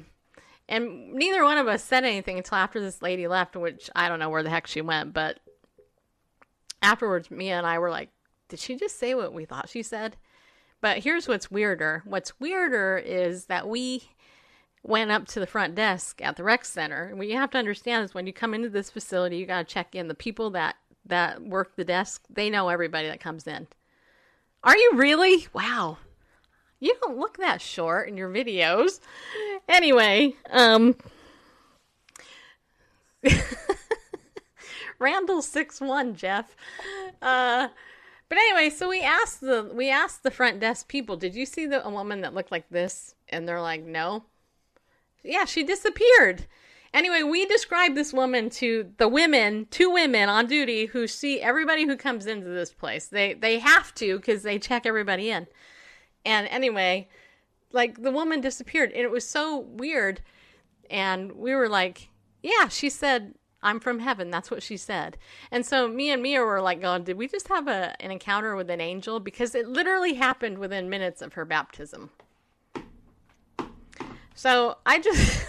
And neither one of us said anything until after this lady left, which I don't know where the heck she went, but afterwards, Mia and I were like, did she just say what we thought she said? But here's what's weirder. What's weirder is that we went up to the front desk at the rec center. What you have to understand is when you come into this facility, you got to check in. The people that that work the desk, they know everybody that comes in. Are you really? Wow. You don't look that short in your videos. Anyway, um Randall six one Jeff. Uh but anyway, so we asked the we asked the front desk people, did you see the a woman that looked like this? And they're like, no. Yeah, she disappeared. Anyway, we described this woman to the women, two women on duty who see everybody who comes into this place. They they have to because they check everybody in. And anyway, like the woman disappeared, and it was so weird. And we were like, yeah, she said I'm from heaven. That's what she said. And so me and Mia were like, God, did we just have a, an encounter with an angel? Because it literally happened within minutes of her baptism. So I just,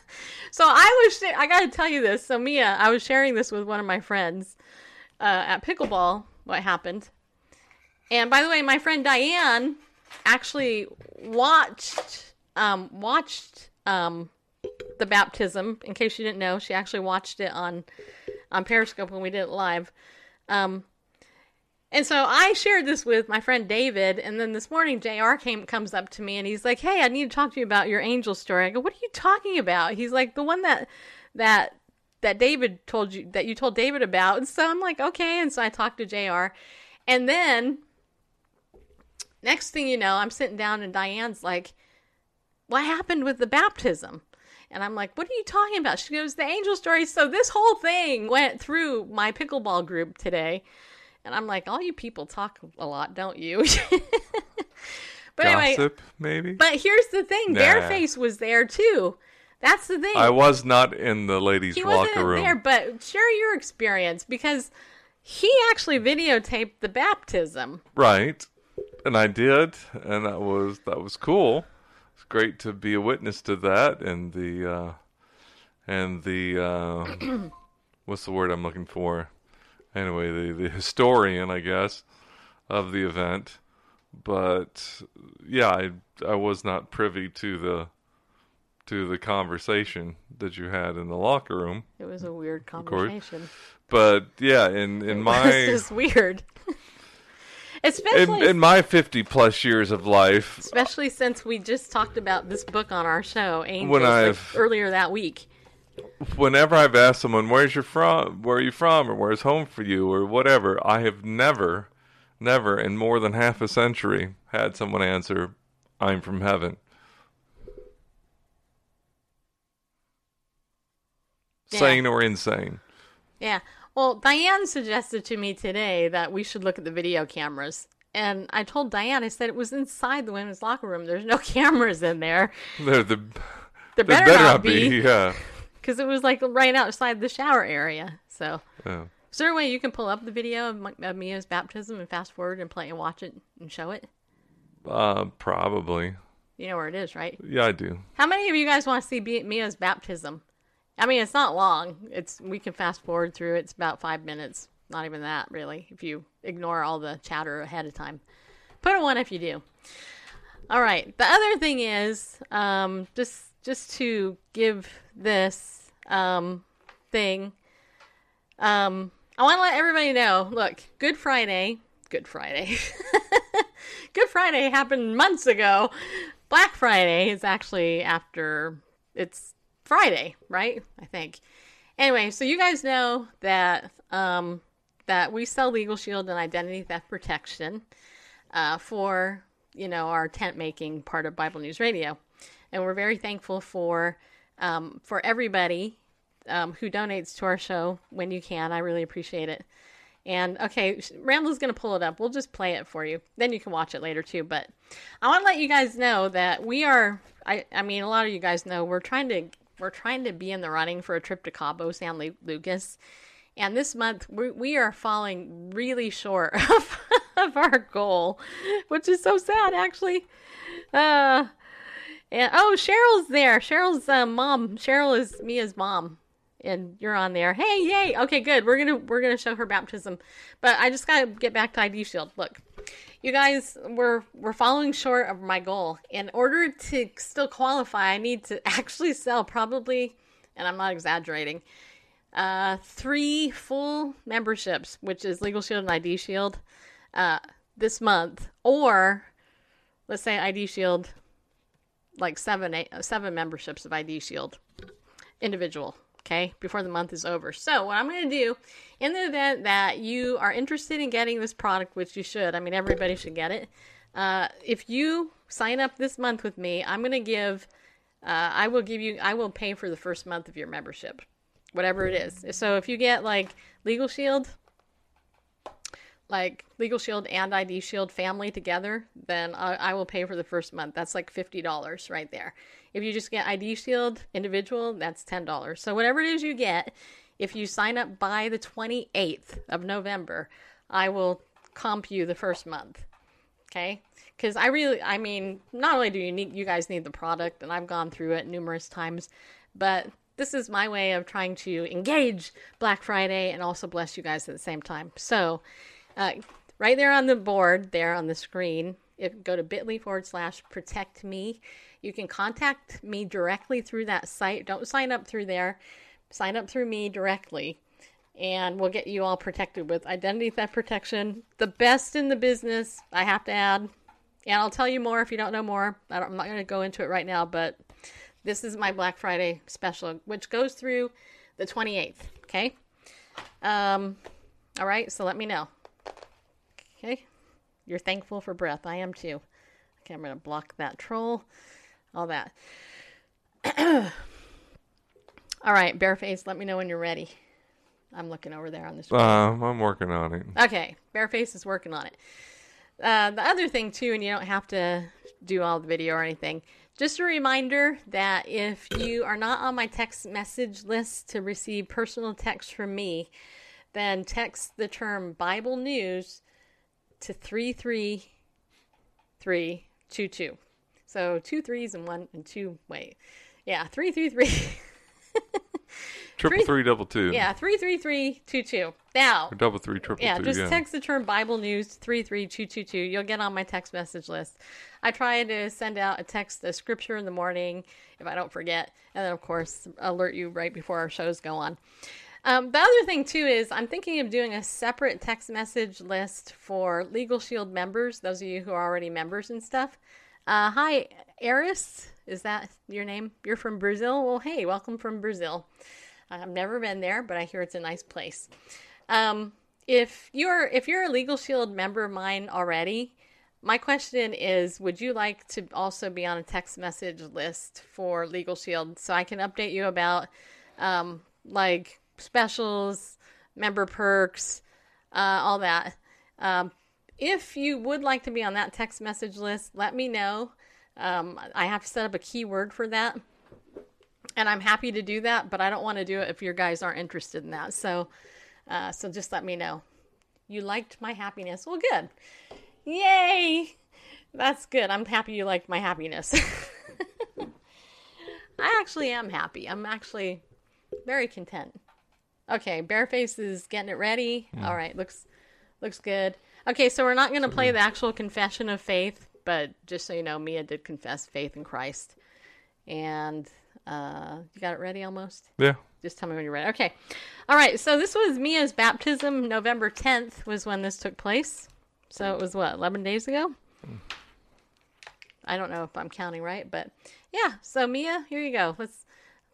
so I was, sh- I got to tell you this. So Mia, I was sharing this with one of my friends uh, at pickleball, what happened. And by the way, my friend Diane actually watched, um, watched, um, the baptism. In case you didn't know, she actually watched it on on Periscope when we did it live. Um, and so I shared this with my friend David, and then this morning Jr. came comes up to me and he's like, "Hey, I need to talk to you about your angel story." I go, "What are you talking about?" He's like, "The one that that that David told you that you told David about." And so I'm like, "Okay." And so I talked to Jr. And then next thing you know, I'm sitting down and Diane's like, "What happened with the baptism?" And I'm like, what are you talking about? She goes, the angel story. So this whole thing went through my pickleball group today. And I'm like, all you people talk a lot, don't you? but anyway, maybe? but here's the thing Nah. Bareface was there too. That's the thing. I was not in the ladies' he locker wasn't room. there, but share your experience because he actually videotaped the baptism. Right. And I did, and that was that was cool. It's great to be a witness to that and the uh and the uh what's the word I'm looking for? Anyway, the the historian, I guess, of the event. But yeah, I I was not privy to the to the conversation that you had in the locker room. It was a weird conversation. But yeah, in in my This is weird. especially in my 50 plus years of life, especially since we just talked about this book on our show, Angels, When I've- earlier that week. Whenever I've asked someone, "Where's you from? Where are you from? Or where's home for you? Or whatever," I have never, never in more than half a century had someone answer, "I'm from heaven." Yeah. Sane or insane? Yeah. Well, Diane suggested to me today that we should look at the video cameras. And I told Diane, I said it was inside the women's locker room. There's no cameras in there. They're the There there better, not be. Yeah. Because it was like right outside the shower area. So, yeah. is there a way you can pull up the video of, of Mia's baptism and fast forward and play and watch it and show it? Uh, probably. You know where it is, right? Yeah, I do. How many of you guys want to see Be- Mia's baptism? I mean, it's not long. It's we can fast forward through. it. It's about five minutes. Not even that, really. If you ignore all the chatter ahead of time, put a one if you do. All right. The other thing is, um, just just to give this um, thing, um, I want to let everybody know. Look, Good Friday. Good Friday. Good Friday happened months ago. Black Friday is actually after it's Friday, right? I think. Anyway, so you guys know that um, that we sell Legal Shield and Identity Theft Protection uh, for you know our tent making part of Bible News Radio, and we're very thankful for um, for everybody um, who donates to our show when you can. I really appreciate it. And okay, Randall's going to pull it up. We'll just play it for you. Then you can watch it later too. But I want to let you guys know that we are. I I mean, a lot of you guys know we're trying to we're trying to be in the running for a trip to Cabo San Lucas. And this month we we are falling really short of, of our goal, which is so sad actually. Uh, and oh, Cheryl's there. Cheryl's uh, mom. Cheryl is Mia's mom, and you're on there. Hey, yay! Okay, good. We're gonna we're gonna show her baptism, but I just gotta get back to ID Shield. Look, you guys, we're we're falling short of my goal. In order to still qualify, I need to actually sell probably, and I'm not exaggerating, uh, three full memberships, which is Legal Shield and ID Shield, uh, this month, or let's say ID Shield like seven eight, uh, seven memberships of ID Shield individual. Okay, before the month is over. So what I'm going to do, in the event that you are interested in getting this product, which you should, I mean everybody should get it. Uh, if you sign up this month with me, I'm going to give, uh, I will give you, I will pay for the first month of your membership, whatever it is. So if you get like Legal Shield, like Legal Shield and ID Shield family together, then I, I will pay for the first month. That's like fifty dollars right there. If you just get ID Shield individual, that's ten dollars. So whatever it is you get, if you sign up by the twenty eighth of November, I will comp you the first month. Okay, because I really, I mean, not only do you need, you guys need the product, and I've gone through it numerous times, but this is my way of trying to engage Black Friday and also bless you guys at the same time. So, uh, right there on the board, there on the screen, if go to bit.ly forward slash protect me, you can contact me directly through that site. Don't sign up through there, sign up through me directly, and we'll get you all protected with identity theft protection, the best in the business, I have to add. And I'll tell you more if you don't know more. I I'm not going to go into it right now, but this is my Black Friday special, which goes through the 28th. Okay. Um, all right. So let me know. Okay. You're thankful for breath. I am too. Okay. I'm going to block that troll. All that. All right, Bareface, let me know when you're ready. I'm looking over there on the screen. Um, I'm working on it. Okay, Bareface is working on it. Uh, the other thing too, and you don't have to do all the video or anything. Just a reminder that if you are not on my text message list to receive personal text from me, then text the term Bible News to three three three two two. So two threes and one and two. Wait, yeah, three three three. Triple Three- three double two. Yeah, three three three two two. Now, Or double three triple yeah, two. just yeah. text the term Bible News three three two two two. You'll get on my text message list. I try to send out a text, a scripture in the morning if I don't forget, and then of course alert you right before our shows go on. Um, the other thing too is I'm thinking of doing a separate text message list for Legal Shield members. Those of you who are already members and stuff. Uh, hi, Eris. Is that your name? You're from Brazil. Well, hey, welcome from Brazil. I've never been there, but I hear it's a nice place. Um, if you're if you're a Legal Shield member of mine already, my question is, would you like to also be on a text message list for Legal Shield so I can update you about um, like specials, member perks, uh, all that? Um, if you would like to be on that text message list, let me know. Um, I have to set up a keyword for that and I'm happy to do that, but I don't want to do it if your guys aren't interested in that. So, uh, so just let me know. You liked my happiness. Well, good. Yay! That's good. I'm happy you liked my happiness. I actually am happy. I'm actually very content. Okay, Bareface is getting it ready. All right, looks looks good. Okay, so we're not going to play the actual confession of faith, but just so you know, Mia did confess faith in Christ. And uh, you got it ready almost? Yeah. Just tell me when you're ready. Okay. All right. So this was Mia's baptism. November 10th was when this took place. So it was what, 11 days ago? I don't know if I'm counting right, but yeah. So Mia, here you go. Let's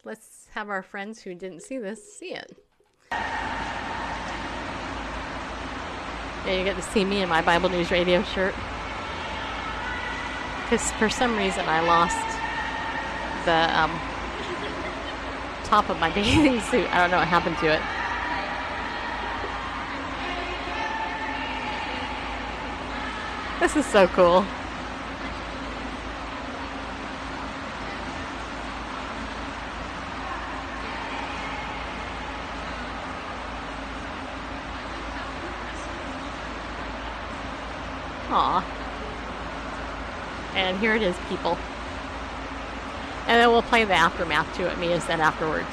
let's have our friends who didn't see this see it. Yeah, you get to see me in my Bible News Radio shirt. Because for some reason I lost the um, top of my bathing suit. I don't know what happened to it. This is so cool. Aw. And here it is, people. And then we'll play the aftermath to it, Mia said afterwards.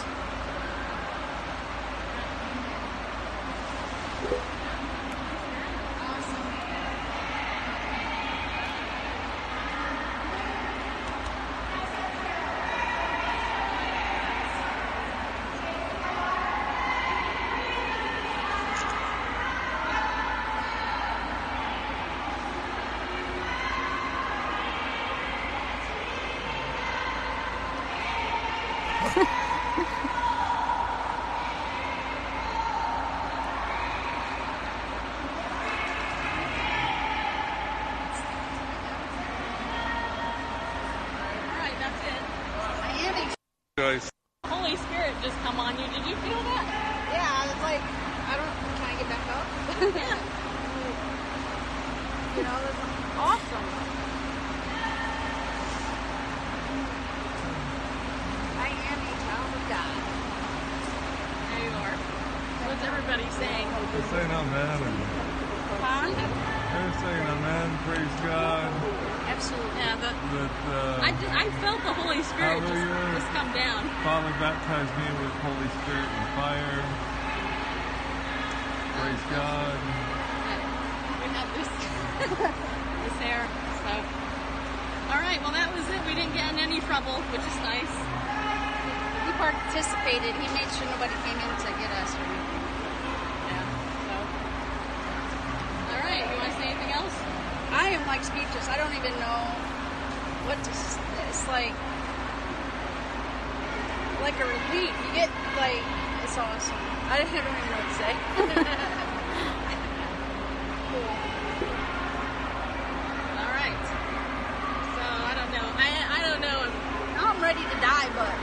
Alright, that's it. Guys, Holy Spirit just come on you. Did you feel that? Yeah, it's like, I don't, can I get back up? you know, that's awesome. I am a child of God. There you are. What's everybody saying? They're saying amen. Huh? They're saying amen. Praise God. Absolutely. Yeah, the, That uh, I, just, I felt the Holy Spirit just, Hallelujah. just come down. Father baptized me with Holy Spirit and fire. Praise God. We have this, this hair. So, all right. Well, that was it. We didn't get in any trouble, which is nice. He participated. He made sure nobody came in to get us or anything. Yeah. So, all right. You want to say anything else? I am like speechless. I don't even know what to. It's like like a relief. You get like it's awesome. I don't even know what to say. cool. All right. So I don't know. I I don't know. Now I'm ready to die, but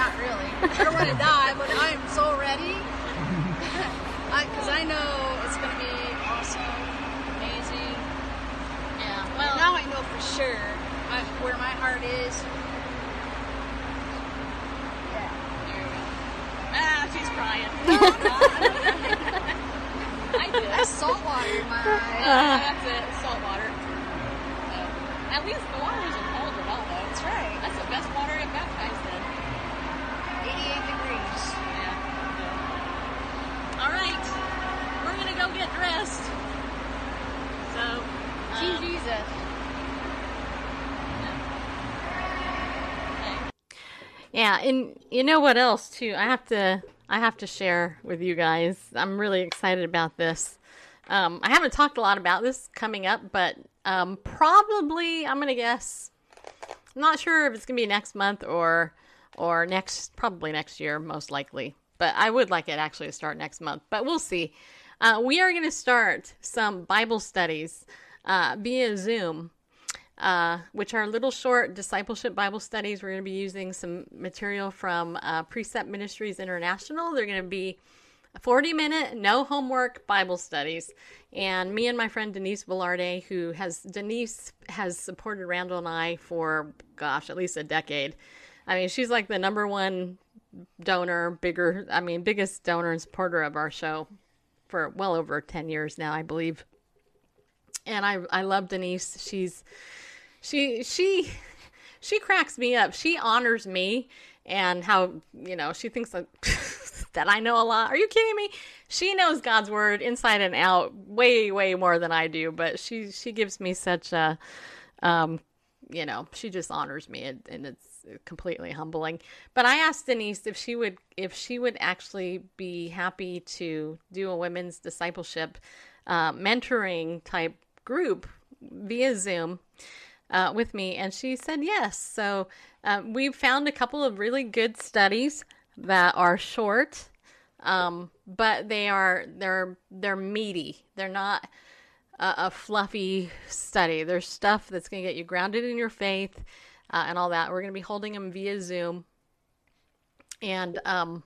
not really. I don't want to die, but I am so ready. Because I, know it's gonna be awesome, amazing. Yeah. Well, now I know for sure I, where my heart is. Yeah. There you go. Ah, she's crying. I did. Salt water in my eye. Uh, that's it. Salt water. At least the water isn't cold at all, though. That's right. That's the best water to get baptized in. 88 degrees. Yeah. All right. We're gonna go get dressed. So, Team um, Jesus. Yeah, and you know what else too? I have to I have to share with you guys. I'm really excited about this. Um, I haven't talked a lot about this coming up, but um, probably I'm gonna guess. I'm not sure if it's gonna be next month or or next, probably next year, most likely. But I would like it actually to start next month. But we'll see. Uh, we are gonna start some Bible studies uh, via Zoom uh, which are little short discipleship Bible studies. We're going to be using some material from uh, Precept Ministries International. They're going to be 40 minute, no homework Bible studies. And me and my friend Denise Velarde, who has, Denise has supported Randall and I for, gosh, at least a decade. I mean, she's like the number one donor, bigger, I mean, biggest donor and supporter of our show for well over 10 years now, I believe. And I, I love Denise. She's, she she she cracks me up. She honors me and how you know she thinks that that I know a lot. Are you kidding me? She knows God's word inside and out way way more than I do. But she she gives me such a um you know she just honors me and, and it's completely humbling. But I asked Denise if she would if she would actually be happy to do a women's discipleship uh, mentoring type group via Zoom uh, with me, and she said yes. So uh, we found a couple of really good studies that are short, um, but they are they're they're meaty. They're not a, a fluffy study. There's stuff that's going to get you grounded in your faith uh, and all that. We're going to be holding them via Zoom, and um,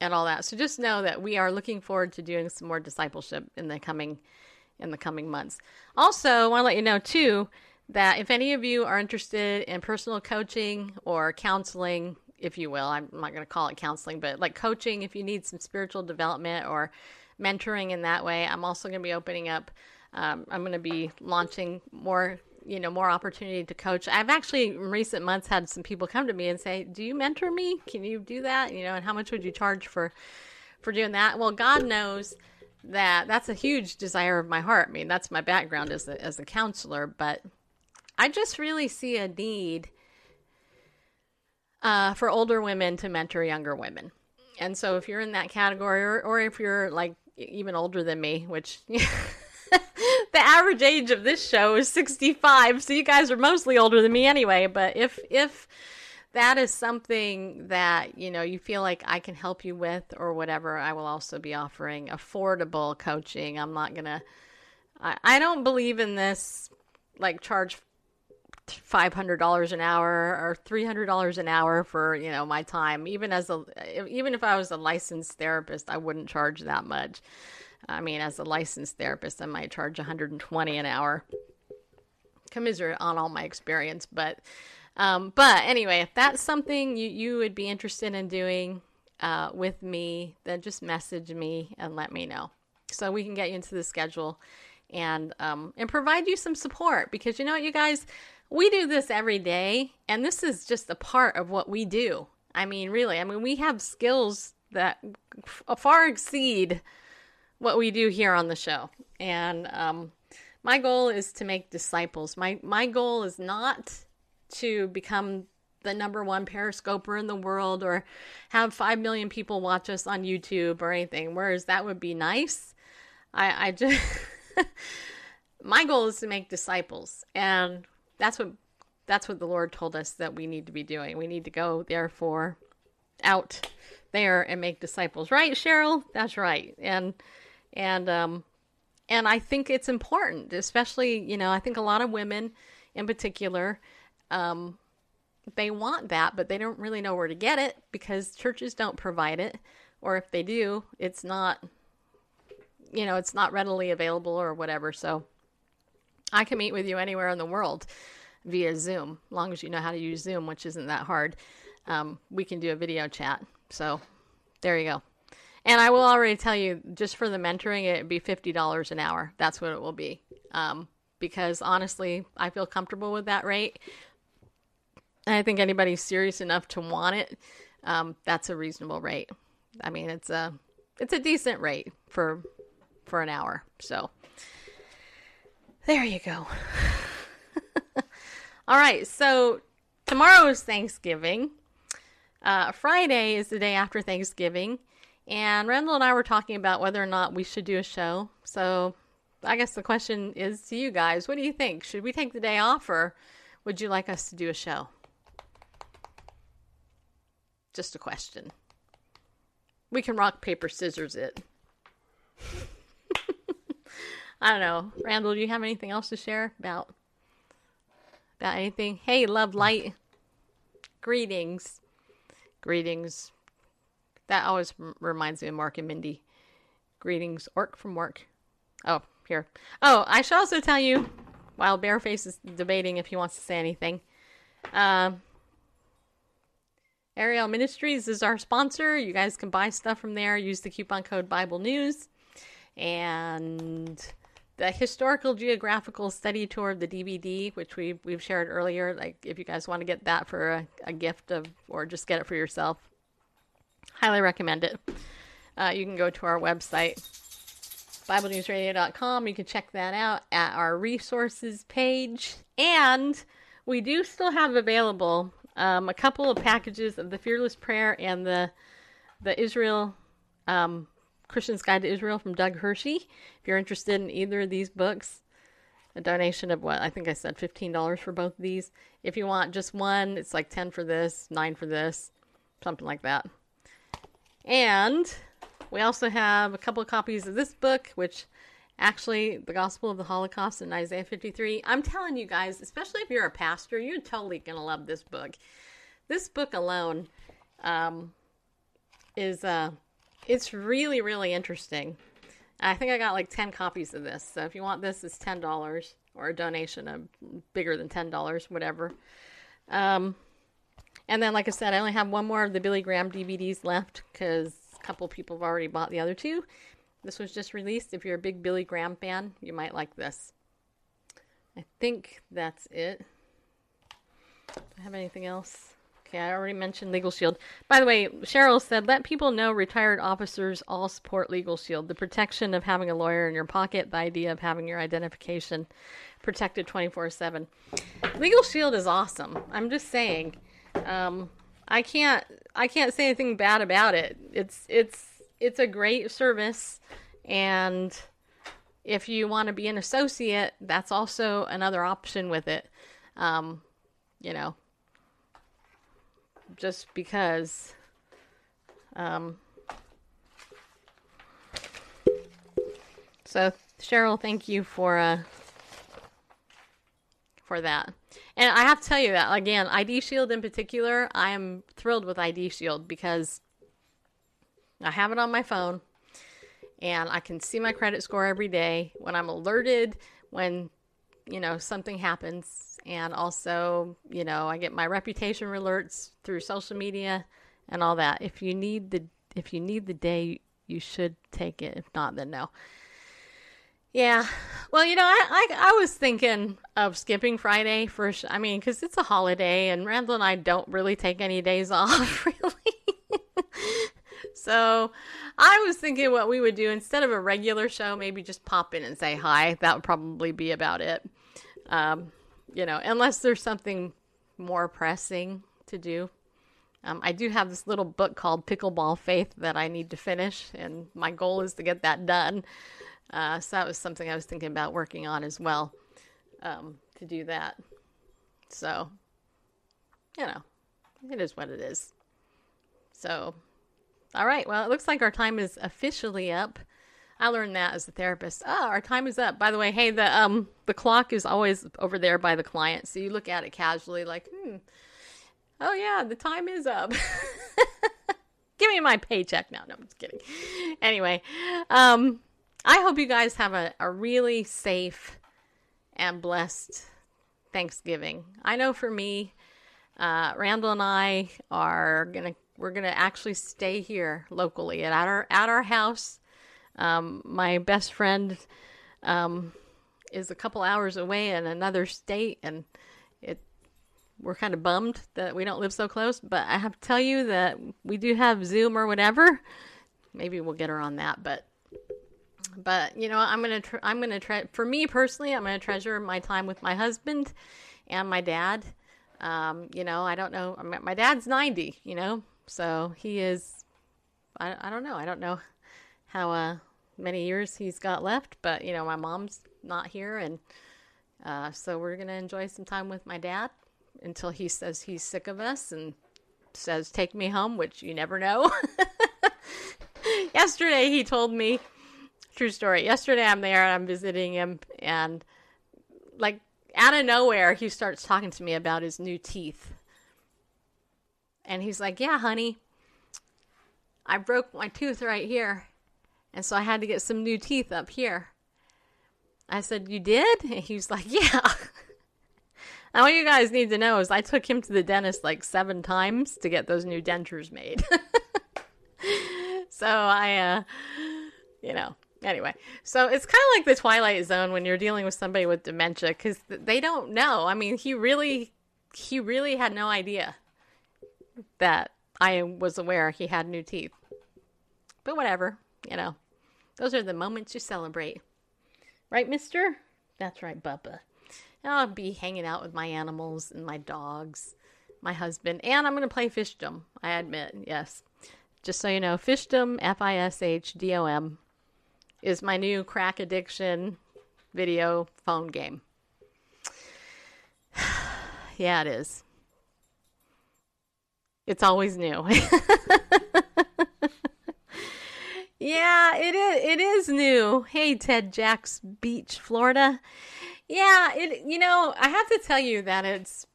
and all that. So just know that we are looking forward to doing some more discipleship in the coming in the coming months. Also, I want to let you know too that if any of you are interested in personal coaching or counseling, if you will, I'm not going to call it counseling, but like coaching, if you need some spiritual development or mentoring in that way, I'm also going to be opening up. Um, I'm going to be launching more, you know, more opportunity to coach. I've actually in recent months had some people come to me and say, "Do you mentor me? Can you do that? You know, and how much would you charge for for doing that?" Well, God knows that that's a huge desire of my heart. I mean, that's my background as a as a counselor, but I just really see a need uh, for older women to mentor younger women. And so if you're in that category, or, or if you're like even older than me, which the average age of this show is 65, so you guys are mostly older than me anyway. But if if that is something that you know you feel like I can help you with or whatever, I will also be offering affordable coaching. I'm not gonna. I, I don't believe in this like charge five hundred dollars an hour or three hundred dollars an hour for you know my time. Even as a even if I was a licensed therapist, I wouldn't charge that much. I mean, as a licensed therapist, I might charge one hundred and twenty an hour. Commiserate on all my experience, but um, but anyway, if that's something you you would be interested in doing uh, with me, then just message me and let me know so we can get you into the schedule and um, and provide you some support because you know what you guys we do this every day, and this is just a part of what we do. I mean, really, I mean, we have skills that far exceed what we do here on the show. And um, my goal is to make disciples. My my goal is not to become the number one periscoper in the world or have five million people watch us on YouTube or anything. Whereas that would be nice. I, I just my goal is to make disciples, and that's what that's what the Lord told us that we need to be doing. We need to go therefore out there and make disciples. Right, Cheryl? That's right. And and um and I think it's important, especially, you know, I think a lot of women in particular um they want that, but they don't really know where to get it because churches don't provide it, or if they do, it's not, you know, it's not readily available or whatever. So I can meet with you anywhere in the world via Zoom, as long as you know how to use Zoom, which isn't that hard. Um, we can do a video chat. So there you go. And I will already tell you, just for the mentoring, it'd be fifty dollars an hour. That's what it will be. Um, because honestly, I feel comfortable with that rate. I think anybody's serious enough to want it, um, that's a reasonable rate. I mean, it's a it's a decent rate for for an hour. So there you go. All right, so tomorrow is Thanksgiving. Uh, Friday is the day after Thanksgiving, and Randall and I were talking about whether or not we should do a show. So I guess the question is to you guys: What do you think? Should we take the day off, or would you like us to do a show? Just a question. We can rock paper scissors it. I don't know, Randall. Do you have anything else to share about about anything? Hey, love light. Greetings. Greetings. That always reminds me of Mork and Mindy. Greetings, Orc from work. Oh, here. Oh, I should also tell you, while Bareface is debating if he wants to say anything, um, Ariel Ministries is our sponsor. You guys can buy stuff from there. Use the coupon code Bible News. And the historical geographical study tour of the DVD, which we we've shared earlier. Like if you guys want to get that for a, a gift of, or just get it for yourself, highly recommend it. Uh, you can go to our website, BibleNewsRadio.com. You can check that out at our resources page, and we do still have available um, a couple of packages of the Fearless Prayer and the the Israel um, Christian's Guide to Israel from Doug Hershey. If you're interested in either of these books, a donation of what I think I said fifteen dollars for both of these. If you want just one, it's like ten for this, nine for this, something like that. And we also have a couple of copies of this book, which actually the Gospel of the Holocaust in Isaiah 53. I'm telling you guys, especially if you're a pastor, you're totally gonna love this book. This book alone um, is uh, it's really really interesting. I think I got like 10 copies of this. So if you want this, it's $10 or a donation of bigger than $10, whatever. Um, and then, like I said, I only have one more of the Billy Graham DVDs left because a couple people have already bought the other two. This was just released. If you're a big Billy Graham fan, you might like this. I think that's it. Do I have anything else? Okay, I already mentioned Legal Shield. By the way, Cheryl said, let people know retired officers all support Legal Shield. The protection of having a lawyer in your pocket, the idea of having your identification protected 24 7. Legal Shield is awesome. I'm just saying. Um, I can't I can't say anything bad about it. It's it's it's a great service and if you want to be an associate, that's also another option with it. Um, you know, just because um, so cheryl thank you for uh for that. And i have to tell you that again id shield in particular i am thrilled with id shield because i have it on my phone and i can see my credit score every day. When i'm alerted when you know something happens and also you know i get my reputation alerts through social media and all that. If you need the if you need the day you should take it. If not then no. Yeah. Well you know i i, I was thinking of skipping friday for i mean because it's a holiday and randall and i don't really take any days off really. So I was thinking what we would do instead of a regular show, maybe just pop in and say hi. That would probably be about it. Um, you know, unless there's something more pressing to do. Um, I do have this little book called Pickleball Faith that I need to finish, and my goal is to get that done. Uh, so that was something I was thinking about working on as well um, to do that. So, you know, it is what it is. So, all right. Well, it looks like our time is officially up. I learned that as a therapist. Oh, our time is up. By the way, hey, the um the clock is always over there by the client, so you look at it casually, like, hmm, Oh yeah, the time is up. Give me my paycheck now. No, I'm just kidding. Anyway, um, I hope you guys have a, a really safe and blessed Thanksgiving. I know for me, uh, Randall and I are gonna we're gonna actually stay here locally at our at our house. Um, my best friend um, is a couple hours away in another state, and it we're kind of bummed that we don't live so close. But I have to tell you that we do have Zoom or whatever. Maybe we'll get her on that, but but you know i'm gonna i'm gonna try for me personally i'm gonna treasure my time with my husband and my dad um, you know i don't know my dad's 90 you know so he is I, I don't know i don't know how uh, many years he's got left but you know my mom's not here and uh, so we're gonna enjoy some time with my dad until he says he's sick of us and says take me home which you never know yesterday he told me True story. Yesterday I'm there and I'm visiting him and like out of nowhere he starts talking to me about his new teeth. And he's like, "Yeah, honey. I broke my tooth right here. And so I had to get some new teeth up here." I said, "You did?" And he was like, "Yeah." now what you guys need to know is I took him to the dentist like 7 times to get those new dentures made. so I uh you know, anyway so it's kind of like the twilight zone when you're dealing with somebody with dementia because they don't know i mean he really he really had no idea that i was aware he had new teeth but whatever you know those are the moments you celebrate right mister that's right bubba i'll be hanging out with my animals and my dogs my husband and i'm going to play fishdom i admit yes just so you know fishdom f-i-s-h-d-o-m is my new crack addiction video phone game. yeah, it is. It's always new. yeah, it is it is new. Hey Ted Jax Beach, Florida. Yeah, it you know, I have to tell you that it's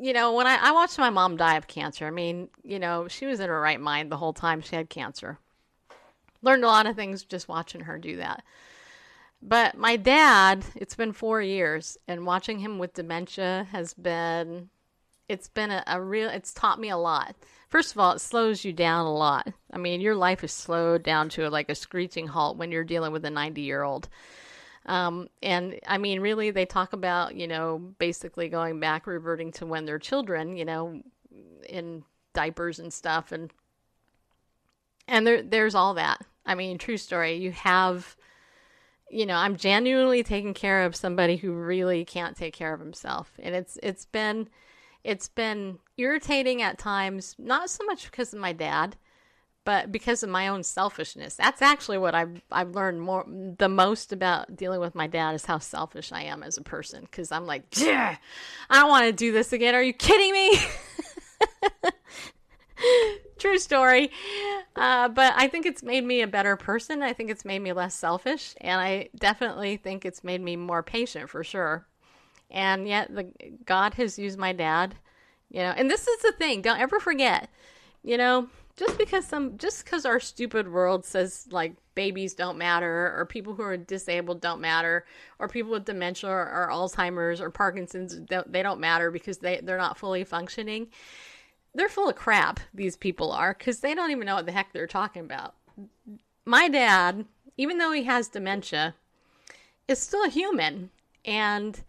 you know, when I, I watched my mom die of cancer, I mean, you know, she was in her right mind the whole time she had cancer learned a lot of things just watching her do that. But my dad, it's been four years, and watching him with dementia has been, it's been a, a real, it's taught me a lot. First of all, it slows you down a lot. I mean, your life is slowed down to like a screeching halt when you're dealing with a 90 year old. Um, and I mean, really, they talk about, you know, basically going back, reverting to when they're children, you know, in diapers and stuff. And, and there, there's all that. I mean, true story. You have, you know, I'm genuinely taking care of somebody who really can't take care of himself, and it's it's been it's been irritating at times. Not so much because of my dad, but because of my own selfishness. That's actually what I've I've learned more the most about dealing with my dad is how selfish I am as a person. Because I'm like, yeah, I don't want to do this again. Are you kidding me? True story. Uh, but I think it's made me a better person. I think it's made me less selfish. And I definitely think it's made me more patient for sure. And yet, the, God has used my dad, you know. And this is the thing don't ever forget, you know, just because some, just because our stupid world says like babies don't matter or people who are disabled don't matter or people with dementia or, or Alzheimer's or Parkinson's, don't, they don't matter because they, they're not fully functioning they're full of crap, these people are, because they don't even know what the heck they're talking about. My dad, even though he has dementia, is still a human. And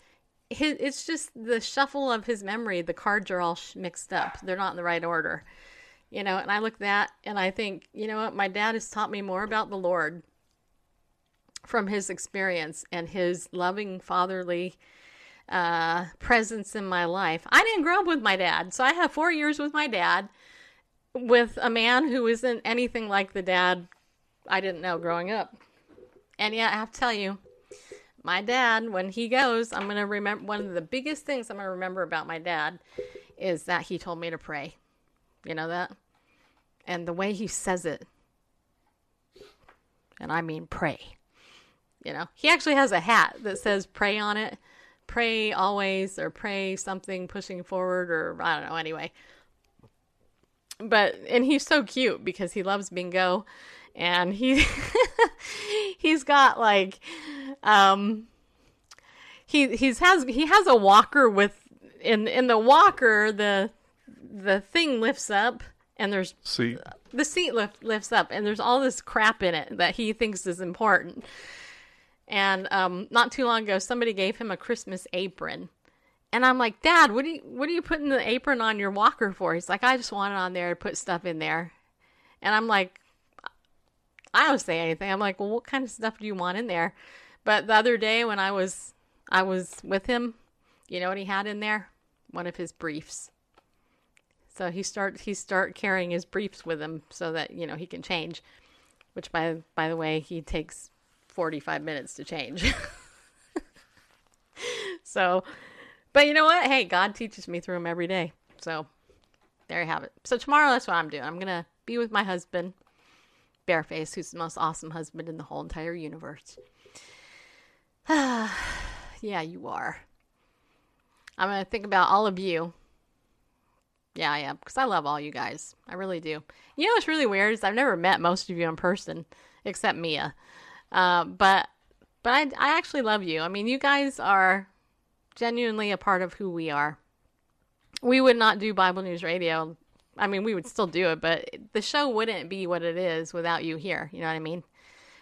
his, it's just the shuffle of his memory. The cards are all mixed up, they're not in the right order. You know, and I look at that and I think, you know what, my dad has taught me more about the Lord from his experience and his loving, fatherly, uh, presence in my life. I didn't grow up with my dad, so I have four years with my dad with a man who isn't anything like the dad I didn't know growing up. And yeah, I have to tell you, my dad, when he goes, I'm going to remember one of the biggest things I'm going to remember about my dad is that he told me to pray. You know that? And the way he says it, and I mean pray. You know, he actually has a hat that says pray on it pray always or pray something pushing forward or I don't know. Anyway, but and he's so cute because he loves bingo, and he he's got like um he he's has he has a walker with in in the walker the the thing lifts up and there's See, the seat lift, lifts up and there's all this crap in it that he thinks is important. And um, not too long ago, somebody gave him a Christmas apron, and I'm like, Dad, what do you what are you putting the apron on your walker for? He's like, I just want it on there to put stuff in there. And I'm like, I don't say anything. I'm like, well, what kind of stuff do you want in there? But the other day when I was I was with him, you know what he had in there? One of his briefs. So he start he start carrying his briefs with him so that you know he can change. Which by by the way, he takes forty five minutes to change. so, but you know what? Hey, God teaches me through him every day. So there you have it. So tomorrow, that's what I'm doing. I'm gonna be with my husband, Bareface, who's the most awesome husband in the whole entire universe. yeah, you are. I'm gonna think about all of you. Yeah, am, because I love all you guys. I really do. You know what's really weird is I've never met most of you in person, except Mia. Uh, but but I I actually love you. I mean, you guys are genuinely a part of who we are. We would not do Bible News Radio. I mean, we would still do it, but the show wouldn't be what it is without you here. You know what I mean?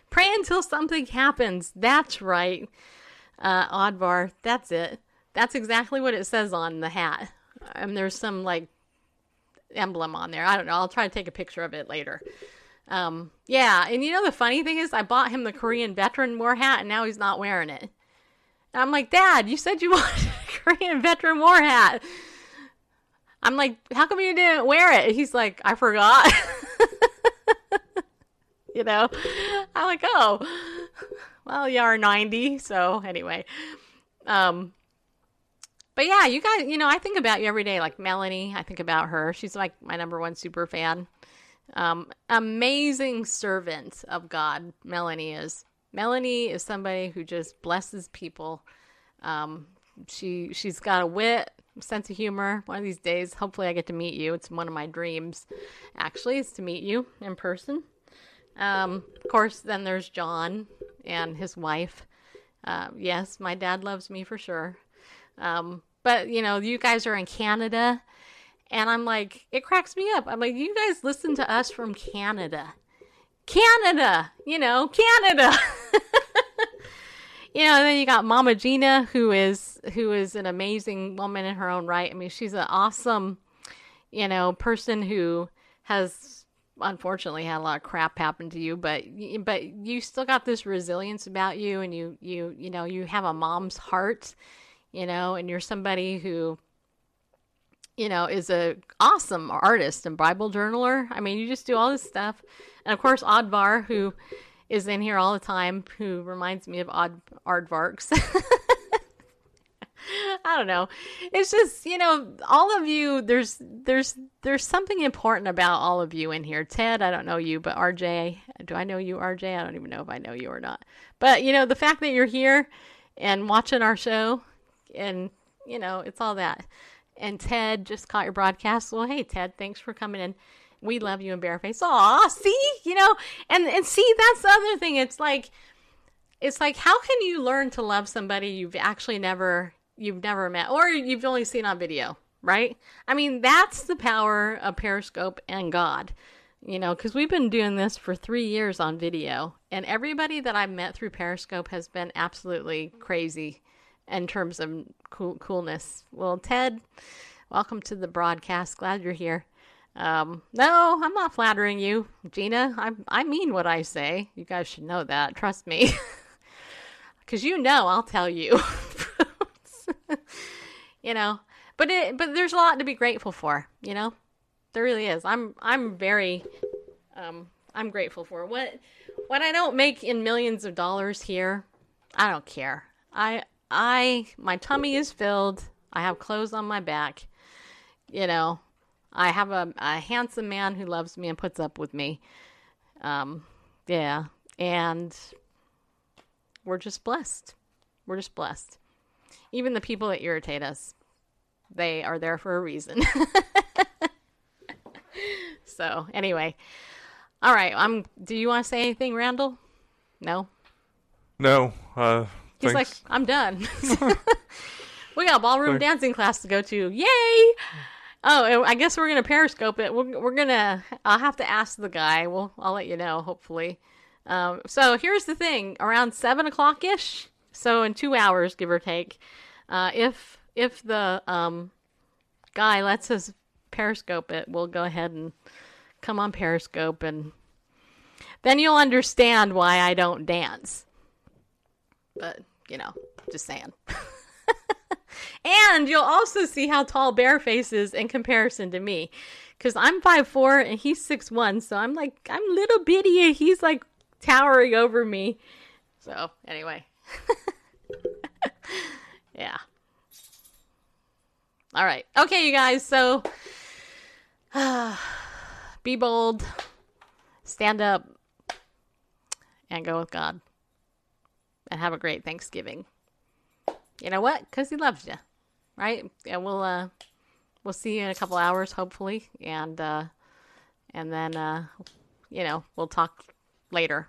Pray until something happens. That's right. Uh, Oddvar. That's it. That's exactly what it says on the hat. And there's some like emblem on there. I don't know. I'll try to take a picture of it later. Um, yeah, and you know the funny thing is, I bought him the Korean veteran war hat, and now he's not wearing it. And I'm like, Dad, you said you wanted a Korean veteran war hat. I'm like, how come you didn't wear it? He's like, I forgot. you know, I'm like, oh, well, you are 90. So anyway, um, but yeah, you guys, you know, I think about you every day. Like Melanie, I think about her. She's like my number one super fan. Um, amazing servant of God, Melanie is. Melanie is somebody who just blesses people. Um, she she's got a wit, sense of humor. One of these days, hopefully, I get to meet you. It's one of my dreams, actually, is to meet you in person. Um, of course, then there's John and his wife. Uh, yes, my dad loves me for sure. Um, but you know, you guys are in Canada, and I'm like, it cracks me up. I'm like, you guys listen to us from Canada, Canada, you know, Canada. you know, and then you got Mama Gina, who is who is an amazing woman in her own right. I mean, she's an awesome, you know, person who has unfortunately had a lot of crap happen to you, but but you still got this resilience about you, and you you you know you have a mom's heart, you know, and you're somebody who you know is a awesome artist and Bible journaler. I mean, you just do all this stuff, and of course Oddvar, who is in here all the time, who reminds me of Odd Aardvarks. I don't know. It's just, you know, all of you there's there's there's something important about all of you in here. Ted, I don't know you, but RJ, do I know you RJ? I don't even know if I know you or not. But, you know, the fact that you're here and watching our show and, you know, it's all that. And Ted just caught your broadcast. Well, hey Ted, thanks for coming in. We love you in Bareface. Aw, see, you know, and and see that's the other thing. It's like it's like how can you learn to love somebody you've actually never you've never met or you've only seen on video, right? I mean, that's the power of Periscope and God. You know, because we've been doing this for three years on video, and everybody that I've met through Periscope has been absolutely crazy in terms of cool, coolness. Well, Ted, welcome to the broadcast. Glad you're here. Um, no, I'm not flattering you, Gina. I I mean what I say. You guys should know that. Trust me, because you know I'll tell you. you know, but it but there's a lot to be grateful for. You know, there really is. I'm I'm very um I'm grateful for what what I don't make in millions of dollars here. I don't care. I I my tummy is filled. I have clothes on my back. You know, I have a, a handsome man who loves me and puts up with me. Um, yeah, and we're just blessed. We're just blessed. Even the people that irritate us, they are there for a reason. so, anyway. All right, I'm do you want to say anything, Randall? No. No. Uh, He's like. I'm done. we got a ballroom Sorry. dancing class to go to. Yay! Oh, I guess we're gonna periscope it. We're, we're gonna. I'll have to ask the guy. Well, I'll let you know. Hopefully. Um, so here's the thing: around seven o'clock ish. So in two hours, give or take, uh, if if the um, guy lets us periscope it, we'll go ahead and come on periscope, and then you'll understand why I don't dance. But you know, just saying. And you'll also see how tall Bareface is in comparison to me. Because I'm 5'4 and he's 6'1, so I'm like, I'm little bitty and he's like towering over me. So, anyway. yeah. All right. Okay, you guys, so be bold, stand up, and go with God. And have a great Thanksgiving. You know what? Because he loves you, right? And we'll uh, we'll see you in a couple hours, hopefully, and uh, and then uh, you know we'll talk later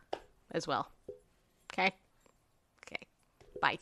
as well. Okay. Okay. Bye.